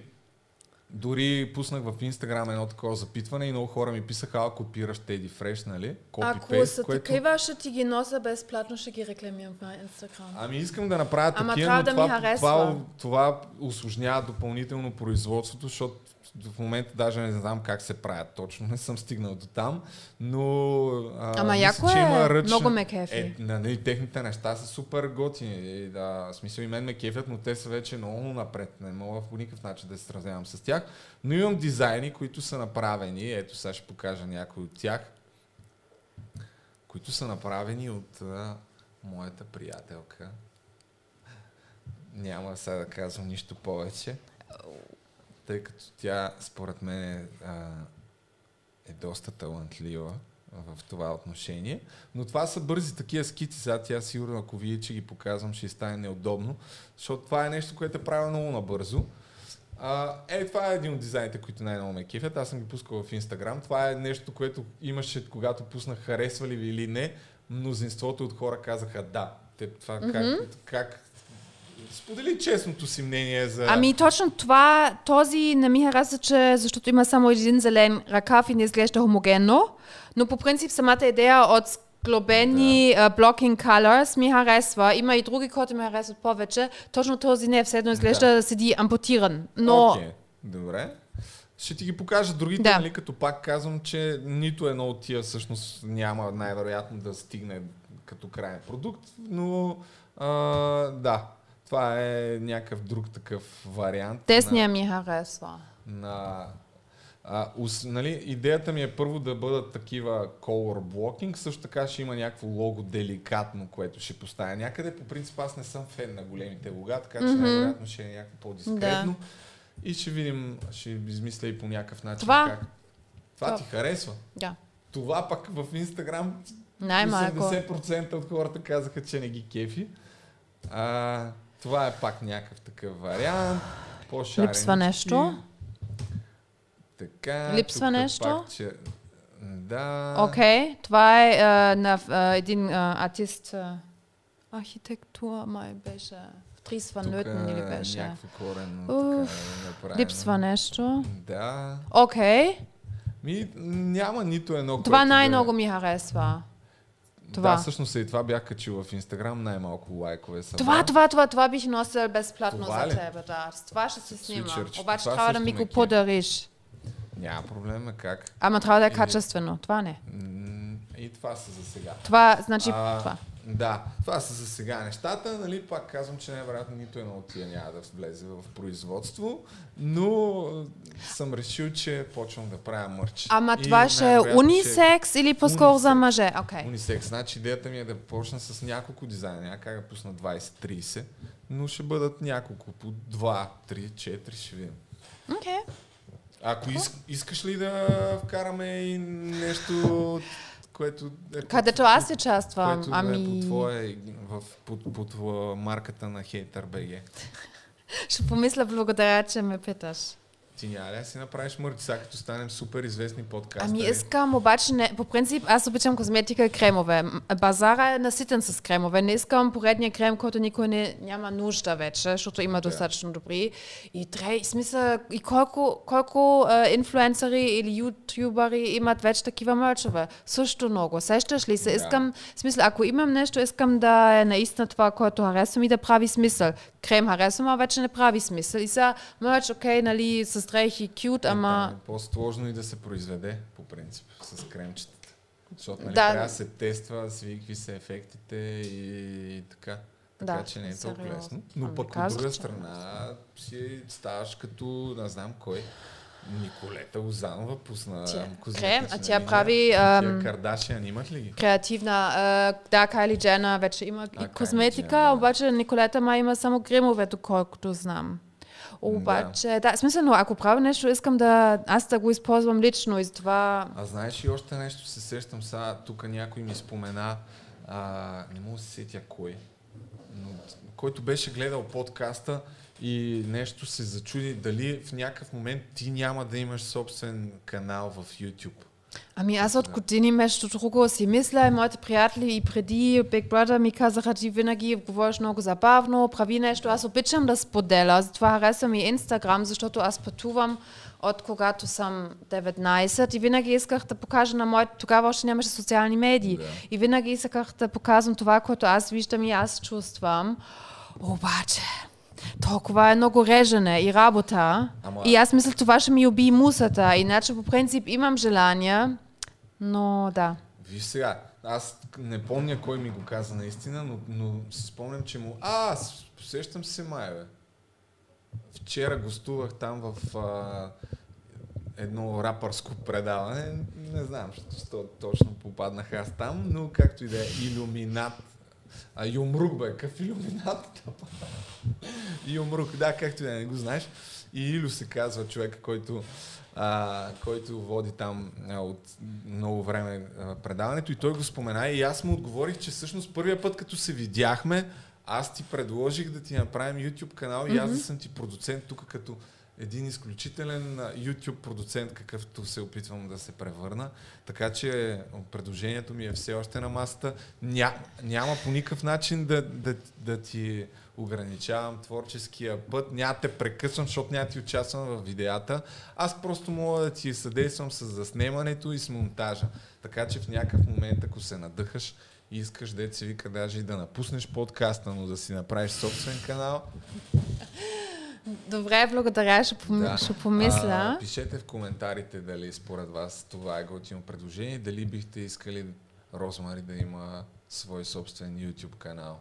дори пуснах в Инстаграм едно такова запитване и много хора ми писаха, а копираш Teddy Fresh, нали? Ако Copy-paste, са такива, ще ти ги нося безплатно, ще ги рекламирам на Инстаграм. Ами искам да направя Ама такива, но да ми това, харесва. това, това усложнява допълнително производството, защото в момента даже не знам как се правят. Точно, не съм стигнал до там, но а, Ама мисля, яко че е, има ръчна... много ме кефи. Е, нали, техните неща са супер готини, да, в смисъл и мен ме кефят, но те са вече много напред, не мога по никакъв начин да се сравнявам с тях, но имам дизайни, които са направени, ето сега ще покажа някой от тях, които са направени от а, моята приятелка. Няма сега да казвам нищо повече, тъй като тя според мен е, а, е доста талантлива в това отношение. Но това са бързи такива скици. Сега тя сигурно, ако вие, че ги показвам, ще стане неудобно. Защото това е нещо, което е правено много набързо. А, е, това е един от дизайните, които най-много ме кефят. Аз съм ги пускал в Инстаграм. Това е нещо, което имаше, когато пуснах харесвали ви или не, мнозинството от хора казаха да. Те, това mm-hmm. как, как Сподели честното си мнение за... Ами точно това, този не ми хареса, че защото има само един зелен ръкав и не изглежда хомогенно, но по принцип самата идея от сглобени да. uh, blocking colors ми харесва. Има и други, които ми харесват повече. Точно този не, все едно изглежда да, да седи ампутиран. Но... Okay. Добре. Ще ти ги покажа другите, Да. нали, като пак казвам, че нито едно от тия всъщност няма най-вероятно да стигне като крайен продукт, но а, да, това е някакъв друг такъв вариант. Десния ми харесва. на а, ус, нали, идеята ми е първо да бъдат такива color blocking, също така ще има някакво лого деликатно, което ще поставя някъде. По принцип аз не съм фен на големите лога, така че Мгм. най-вероятно ще е някакво по-дискретно. И ще видим, ще измисля и по някакъв начин Това- как. Това ти харесва. Да. Това пък в Инстаграм Най-малко. 80% от хората казаха, че не ги кефи. А, това е пак някакъв такъв вариант. По-шаренички. Липсва нещо. Така, Липсва нещо? Пак, че... Да. Окей, това е а, на а, един а, артист. а, архитектура май беше. Ван Тук Нютен или беше. някакво Уф, така е. Липсва нещо. Да. Окей, Ми, няма нито едно, това което най-много да... ми харесва. Това. Да, всъщност и това бях качил в Инстаграм, най-малко лайкове са. Това, това, това, това бих носил безплатно Това за ли? тебе, да. С това ще се снима. Свичърчето. Обаче трябва да ми го подариш. Няма проблема, как? Ама трябва да е качествено. Това не. И това са за сега. Това, значи, А, това. Да, това са за сега нещата. Нали, пак казвам, че най-вероятно нито едно от тия няма да влезе в производство, но съм решил, че почвам да правя мърч. Ама И това ще е унисекс или по-скоро за мъже? Окей. Унисекс. Значи идеята ми е да почна с няколко дизайна. Няма как да пусна 20-30, но ще бъдат няколко, по 2, 3, 4, ще видим. Окей. Ако иск, искаш ли да вкараме и нещо, което е Където аз участвам. което е Ами, по твое, в, под, под, под марката на Hater BG. ще помисля благодаря, че ме питаш. Ти няма ли да си направиш мърч, сега като станем супер известни подкастери? Ами искам, обаче не, по принцип аз обичам козметика и кремове. Базара е наситен с кремове. Не искам поредния крем, който никой не, няма нужда вече, защото има достатъчно добри. И трябва, смисъл, и колко, колко е, инфлуенсъри или ютубъри имат вече такива мърчове. Също много. Сещаш ли се? Искам, смисъл, ако имам нещо, искам да е наистина това, което харесвам и да прави смисъл. Крем харесвам, а вече не прави смисъл. И сега мърч, окей, нали, с дрехи, кют, Е, ама... е по-сложно и да се произведе, по принцип, с кремчетата. Защото нали, Да. трябва да се тества, да се види какви са ефектите и, така. Така Да, че не е толкова лесно. Но Ами, пък от друга че- страна си ставаш като, не знам кой, Николета Лозанова пусна Тя- козметична а тя прави, Тия ам, Кардашиан имат ли ги? креативна. А, да, Кайли Джена вече има и Кайли козметика, Дженър, да. обаче Николета ма има само кремове, доколкото знам. Обаче, да, смисъл, но ако правя нещо, искам да аз да го използвам лично и това... А знаеш и още нещо се сещам сега, тук някой ми спомена, а, не мога да се сетя кой, но, който беше гледал подкаста и нещо се зачуди дали в някакъв момент ти няма да имаш собствен канал в YouTube. Ами аз от години нещо друго си мисля и моите приятели и преди Big Brother ми казаха, ти винаги говориш много забавно, прави нещо. Аз обичам да споделя, затова харесвам и Инстаграм, защото аз пътувам от когато съм 19 и винаги исках да покажа на моите, тогава още нямаше социални медии. Да. И винаги исках да показвам това, което аз виждам и аз чувствам. Обаче, толкова е много режене и работа. Ама- И аз мисля, това ще ми уби мусата. Иначе по принцип имам желание, но да. Виж сега, аз не помня кой ми го каза наистина, но, но си спомням, че му... А, с- сещам се май, бе. Вчера гостувах там в а, едно рапърско предаване. Не знам, що точно попаднах аз там, но както и да е, иллюминат. А, Юмрук, бе, какъв иллюминат? Юмрук, да, както и да не го знаеш. И Илю се казва човек, който, а, който води там а, от много време а, предаването. И той го спомена. И аз му отговорих, че всъщност първия път като се видяхме, аз ти предложих да ти направим YouTube канал и аз да съм ти продуцент тук като един изключителен YouTube продуцент, какъвто се опитвам да се превърна. Така че предложението ми е все още на масата. Ня, няма по никакъв начин да, да, да ти ограничавам творческия път. Няма те прекъсвам, защото няма ти участвам в видеята. Аз просто мога да ти съдействам с заснемането и с монтажа. Така че в някакъв момент, ако се надъхаш, и искаш да се вика даже и да напуснеш подкаста, но да си направиш собствен канал, Добре, благодаря, ще, пом... Да. ще помисля. А, пишете в коментарите дали според вас това е готино предложение, дали бихте искали Розмари да има свой собствен YouTube канал.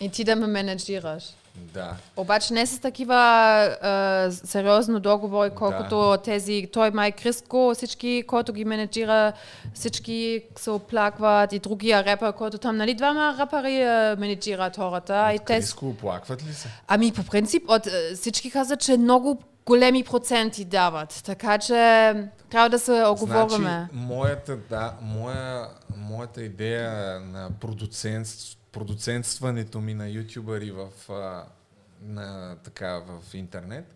И ти да ме менеджираш. Да. Обаче не с такива а, сериозно договори, колкото тези, той май Криско, всички, който ги менеджира, всички се оплакват и другия репър, който там, нали, двама рапъри а, менеджират хората. И те, Криско оплакват ли се? ами по принцип, от, всички казват, че много големи проценти дават, така че трябва да се оговориме. Значи, моята, да, моя, моята идея на продуцент, продуцентстването ми на ютубъри в, а, на, така, в интернет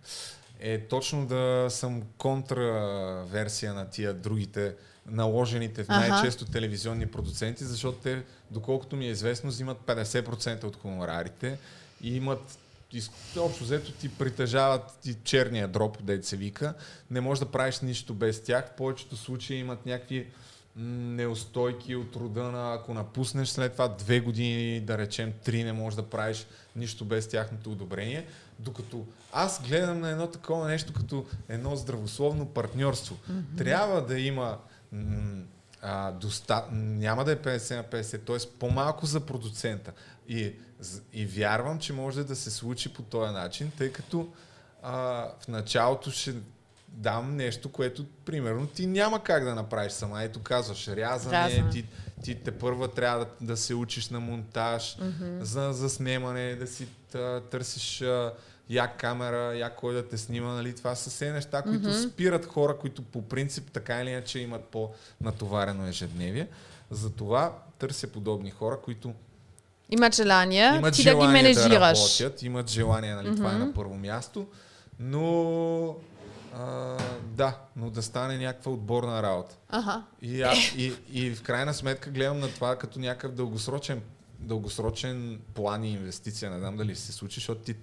е точно да съм контраверсия на тия другите наложените в най-често телевизионни продуценти, защото те, доколкото ми е известно, взимат 50% от хонорарите и имат общо взето ти притежават ти черния дроп, дете се вика. Не можеш да правиш нищо без тях. В повечето случаи имат някакви неустойки от рода на ако напуснеш след това две години, да речем три, не можеш да правиш нищо без тяхното одобрение. Докато аз гледам на едно такова нещо като едно здравословно партньорство. Трябва да има м, а, доста... няма да е 50 на 50, т.е. по-малко за продуцента. И, и вярвам, че може да се случи по този начин, тъй като а, в началото ще дам нещо, което примерно ти няма как да направиш сама. Ето казваш, рязане, Рязане. ти, ти те първа трябва да, да се учиш на монтаж, за, за снимане, да си та, търсиш а, як камера, як кой да те снима. Нали? Това са все неща, които спират хора, които по принцип така или иначе имат по-натоварено ежедневие. Затова търся подобни хора, които Имат желание, имат ти да ги желание да, работят, имат желание, нали, това е на първо място, но а, да, но да стане някаква отборна работа. Аха. И, а, и, и в крайна сметка гледам на това като някакъв дългосрочен, дългосрочен план и инвестиция. Не знам дали ще се случи, защото ти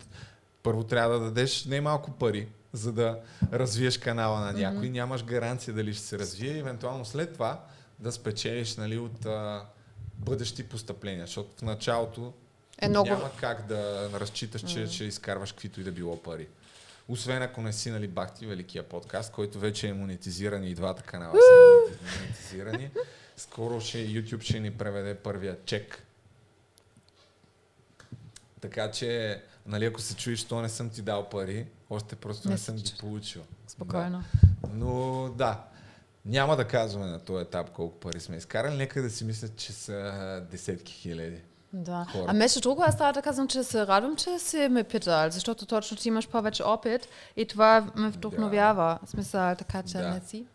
първо трябва да дадеш не малко пари, за да развиеш канала на някой. Нямаш гаранция дали ще се развие евентуално след това да спечелиш нали, от а, бъдещи постъпления. Защото в началото Е много- няма как да разчиташ, че ще изкарваш каквито и да било пари. Освен ако не си нали, Бахти Великия подкаст, който вече е монетизиран и двата канала са монетизирани. Скоро ще, YouTube ще ни преведе първия чек. Така че, нали, ако се чуеш, то не съм ти дал пари, още просто не, Не съм ги получил. Спокойно. Да. Но да, няма да казваме на този етап колко пари сме изкарали. Нека да си мислят, че са десетки хиляди. Да. хора. А между друго, аз трябва да казвам, че се радвам, че си ме питал, защото точно ти имаш повече опит и това ме вдохновява. В смисъл, така че Да. не си.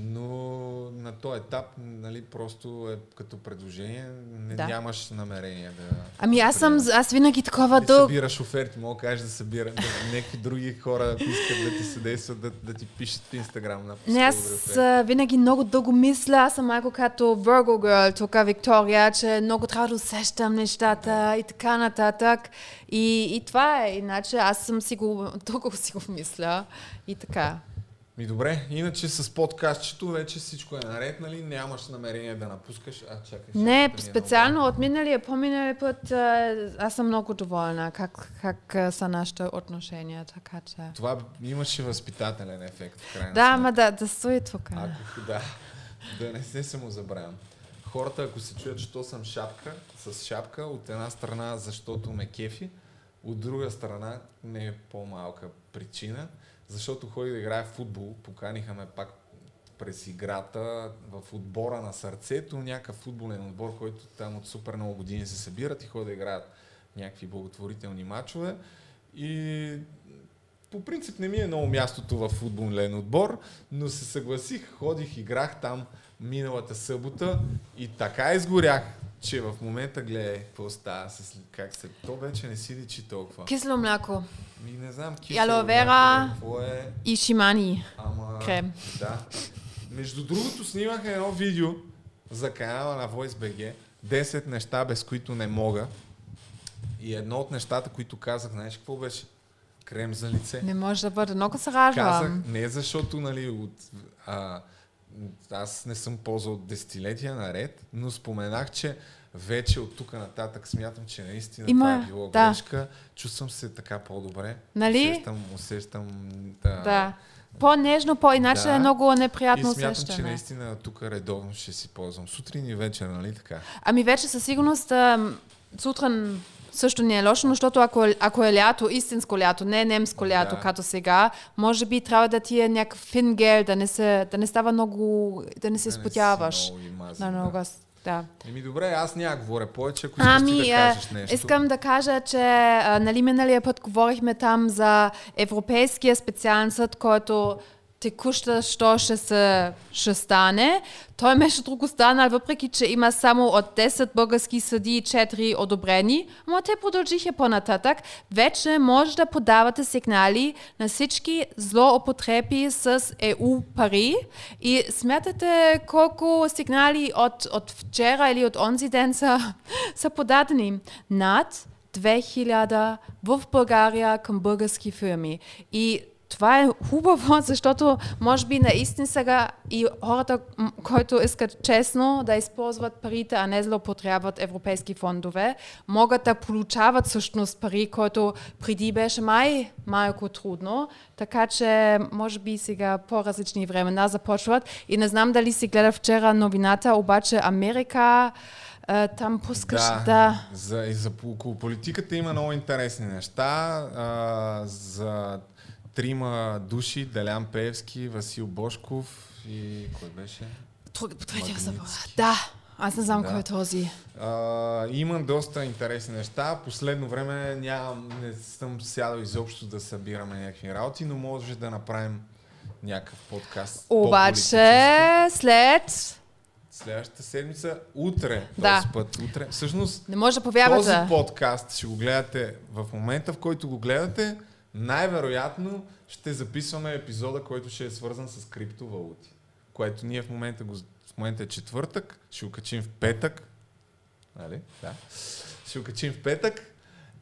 Но на този етап, нали, просто е като предложение, не, Да. нямаш намерение да... Ами аз съм, аз винаги такова да дълго. събираш оферти, мога да кажеш да събира да, някакви други хора, ако искат да ти съдействат, да, да ти пишат в Инстаграм на Не, аз винаги много дълго мисля, аз съм малко като Virgo Girl, тук Виктория, че много трябва да усещам нещата и така нататък. И, и това е, иначе аз съм си го, дълго си го мисля и така. Ми добре, иначе с подкастчето вече всичко е наред, нали? Нямаш намерение да напускаш. А, чакай. Не, специално от миналия, по-миналия път, аз съм много доволна как, как са нашите отношения, така че... Това имаше възпитателен ефект, в крайна Да, ама да, да стои тук. Ако, да, да не се самозабравям. Хората, ако се чуят, що съм шапка, с шапка, от една страна, защото ме кефи, от друга страна, не е по-малка причина, защото ходих да играя в футбол, поканиха ме пак през играта в отбора на сърцето, някакъв футболен отбор, който там от супер много години се събират и ходят да играят някакви благотворителни матчове. И по принцип не ми е много мястото в футболен отбор, но се съгласих, ходих, играх там миналата събота и така изгорях, че в момента гледай какво става с как се... То вече не си личи толкова. Кисло мляко Ми не знам, алоe vera. какво е, и шимани ама... крем. Да. Между другото снимах едно видео за канала на VoiceBG 10 неща, без които не мога. И едно от нещата, които казах, знаеш какво беше? Крем за лице. Не може да бъде. Много се Казах, ражвам. не защото, нали, от, а, аз не съм ползвал десетилетия наред, но споменах, че вече от тук нататък смятам, че наистина Има, това е било да. грешка. Чувствам се така по-добре. Нали? Усещам, усещам да. Да. По-нежно, по-иначе Да. е много И неприятно смятам, усещане. че наистина тук редовно ще си ползвам. Сутрин и вечер, нали така? Ами вече със сигурност ам, сутрин също не е лошо, защото ако, е- ако е лято, истинско лято, не немско лято, Да. като сега, може би трябва да ти е някакъв фингел, да не, се, да не става много, да не се Да изпотяваш. мазан, много, да. да. Еми добре, аз няма говоря повече, ако ти Ами, да е, кажеш нещо. искам да кажа, че нали миналия път говорихме там за Европейския специален съд, който текуща, що ще се ще стане. Той между друго станал, въпреки че има само от 10 български съди 4 одобрени, но те продължиха по-нататък. Вече може да подавате сигнали на всички злоупотреби с EU пари и смятате колко сигнали от, от вчера или от онзи ден са, са подадени. Над 2000 в България към български фирми. И това е хубаво, защото може би наистина сега и хората, които искат честно да използват парите, а не злоупотребяват европейски фондове, могат да получават всъщност пари, които преди беше май малко трудно. Така че може би сега по-различни времена започват. И не знам дали си гледа вчера новината, обаче Америка е, там пускаш Да, да. За, и за около политиката има много интересни неща. А, за трима души, Делян Пеевски, Васил Бошков и кой беше? Третия забрал. Да, аз не знам Да. кой е този. А, има доста интересни неща. Последно време нямам, не съм сядал изобщо да събираме някакви работи, но може да направим някакъв подкаст. Обаче след... Следващата седмица, утре, Да. този път, утре. Всъщност, Не може да този повярвате. подкаст ще го гледате в момента, в който го гледате, най-вероятно ще записваме епизода, който ще е свързан с криптовалути. Което ние в момента, го, в момента е четвъртък, ще го качим в петък. Нали? Да. Ще го качим в петък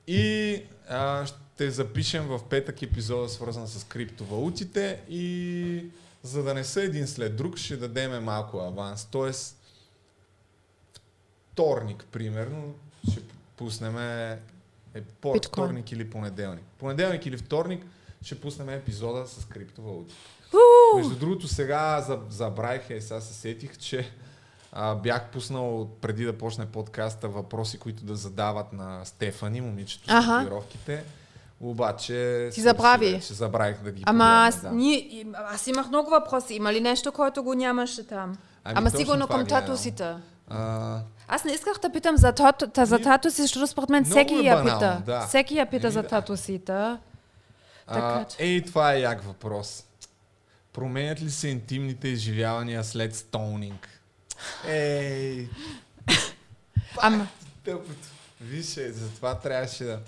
и а, ще запишем в петък епизода, свързан с криптовалутите и за да не са един след друг, ще дадеме малко аванс. Тоест, вторник, примерно, ще пуснем е, по Биткоин. вторник или понеделник. Понеделник или вторник ще пуснем епизода с криптовалути. Между другото, сега за- забравих, е, сега се сетих, че а, бях пуснал преди да почне подкаста въпроси, които да задават на Стефани, момичето с татуировките. Обаче... Ти забрави. вече забравих да ги Ама аз, да. ние, и- аз имах много въпроси. Има ли нещо, което го нямаше там? Ами Ама сигурно към татусите. А, Аз не исках да питам за, тото, та, за Ми, татуси, защото според мен всеки е я пита. да. Всеки я пита Еми, за да. татусите. а, Така че- ей, това е як въпрос. Променят ли се интимните изживявания след стоунинг? Ей, Ама, тъпото. Вижте, затова трябваше да...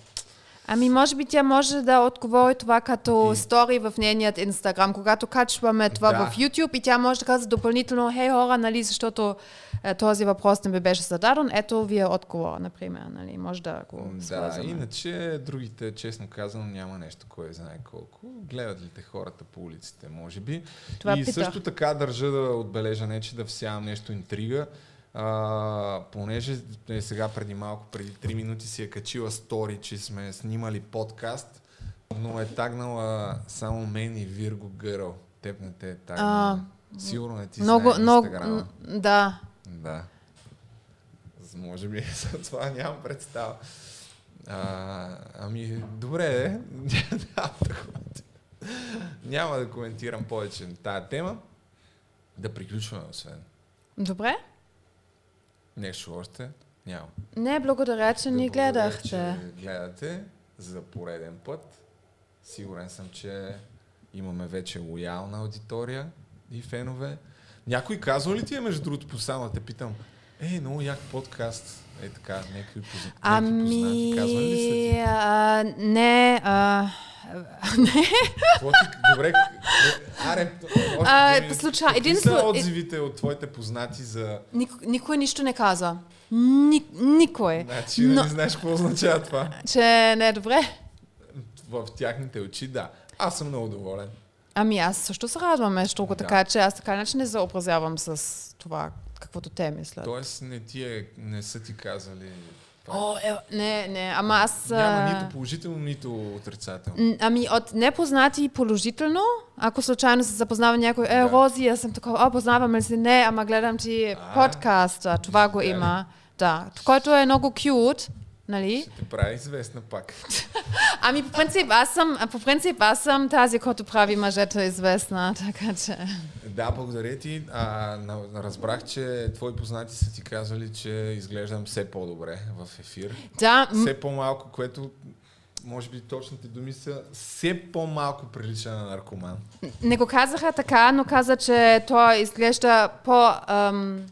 ами може би тя може да отговори това като И- стори в нейният инстаграм, когато качваме това Да. в YouTube и тя може да казва допълнително, хей хора, нали, защото е, този въпрос не ми беше зададен, ето вие отговор, например, нали, може да го Да, свързваме. иначе другите, честно казано, няма нещо, кой знае колко. Гледат ли те хората по улиците, може би. Това и питах. също така държа да отбележа, не че да всявам нещо интрига, а, понеже е сега преди малко, преди 3 минути си е качила стори, че сме снимали подкаст, но е тагнала само мен и Вирго Гърл. Теб не те е тагнала. Сигурно не ти много, знаеш много, м, да. Да. Може би за това нямам представа. А, ами, добре, е. няма да коментирам повече на тая тема. Да приключваме, освен. Добре? Нещо още? Няма. Не, благодаря, че ни благодаря, гледахте. че гледате за пореден път. Сигурен съм, че имаме вече лоялна аудитория и фенове. Някой казва ли ти е, между другото, по само да те питам, е, много як подкаст, е така, някакви позна... Ами, познати, казва ли са ти? а, не, а, не. Добре, аре, А, Какви един са отзивите от твоите познати за... Ник, никой нищо не каза. Ни, никой. Значи, Но- не знаеш какво означава това. Че не е добре. В тяхните очи, да. Аз съм много доволен. Ами аз също се радвам, между другото, Да. така че аз така иначе не заобразявам с това, каквото те мислят. Тоест, не, ти е, не са ти казали... О, е, не, не, ама аз... Няма нито положително, нито отрицателно. Ами от непознати положително, ако случайно се запознава някой, е, Да. Рози, аз съм така, о, познавам ли се? Не, ама гледам ти А, подкаста, това го ли? има. Да, който е много кют, нали? Ще те прави известна пак. Ами по принцип аз съм, по принцип аз съм тази, която прави мъжето известна, така че... Да, благодаря ти. А, разбрах, че твои познати са ти казали, че изглеждам все по-добре в ефир. Да, Все по-малко, което може би точните думи са все по-малко прилича на наркоман. не го казаха така, но каза, че той изглежда по... Ам,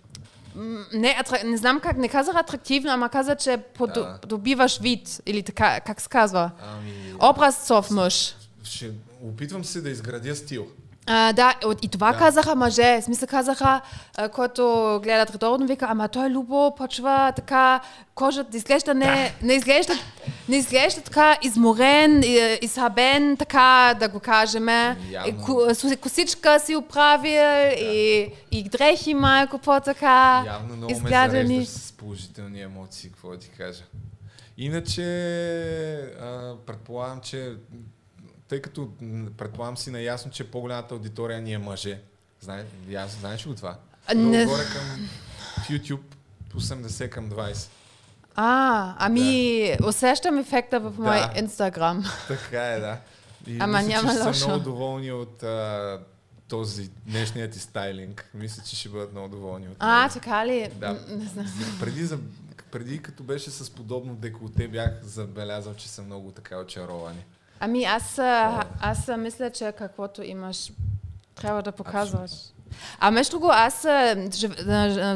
не, атра... не знам как, не казах атрактивно, ама каза, че Да. добиваш вид, или така, как се казва? Ами, Образцов мъж. ще опитвам се да изградя стил. А, да, и това Да. казаха мъже. В смисъл казаха, а, който гледат редовно, вика, ама той Любо почва така, кожата изглежда не, не изглежда, не изглежда така изморен, изхабен, така да го кажем. И Косичка си оправил и, и дрехи малко по-така Явно много ме изгледани. зареждаш с положителни емоции, какво да ти кажа. Иначе, а, предполагам, че тъй като предполагам си наясно, че по-голямата аудитория ни е мъже. Знае, я, знаеш ли го това? Не- горе към YouTube 80 към 20. А, ами усещам ефекта в мой Да. инстаграм. Така е, да. И Ама мисля, няма че лошо. много доволни от а, този днешният ти стайлинг. Мисля, че ще бъдат много доволни от А, него. така ли? Да. Не знам. Преди, за, преди като беше с подобно деколте, бях забелязал, че са много така очаровани. Ами аз, аз мисля, че каквото имаш, трябва да показваш. А между друго, аз жив-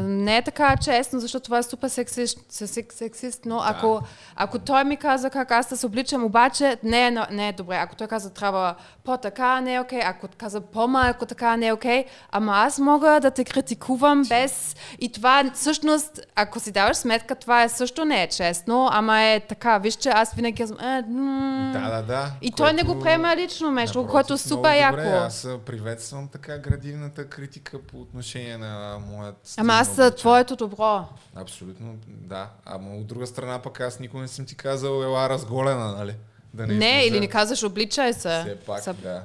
не е така честно, защото това е супер сексист, сек- сексистно. Ако, ако той ми каза как аз да се обличам, обаче не е, не е добре. Ако той каза трябва по-така, не е окей. Ако каза по-малко така, не е окей. Ама аз мога да те критикувам без... И това всъщност, ако си даваш сметка, това е също не е честно, ама е така. Виж, че аз винаги е, м- Да, да, да. и той не го което- приема лично, между Напротив, което е супер добре. яко. Аз а, приветствам така градивната критика по отношение на моят стил Ама аз за обличане. твоето добро. Абсолютно, да. Ама от друга страна пък аз никога не съм ти казал ела разголена, нали? Да Не, излиза. или не казваш обличай се. Все пак, Са- да.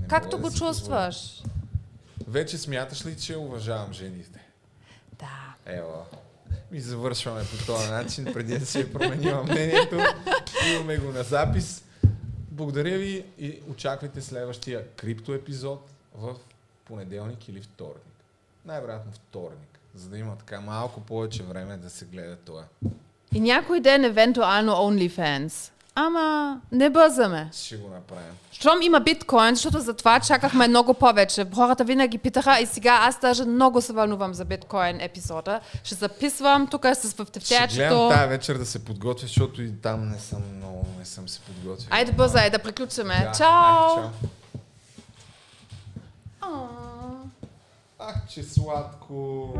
Не Както го да позволя. чувстваш. Вече смяташ ли, че уважавам жените? Да. Ева. И завършваме по този начин, преди да си е променила мнението. Имаме го на запис. Благодаря ви и очаквайте следващия крипто епизод в понеделник или вторник. Най-вероятно вторник, за да има така малко повече време да се гледа това. И някой ден евентуално OnlyFans. Ама не бързаме. Ще го направим. Щом има биткоин, защото за това чакахме много повече. Хората винаги питаха и сега аз даже много се вълнувам за биткоин епизода. Ще записвам тук с в Ще гледам тая вечер да се подготвя, защото и там не съм много, не съм се подготвил. Айде бързай да приключиме. Да, Чао! айде, чао! Ах, че сладко!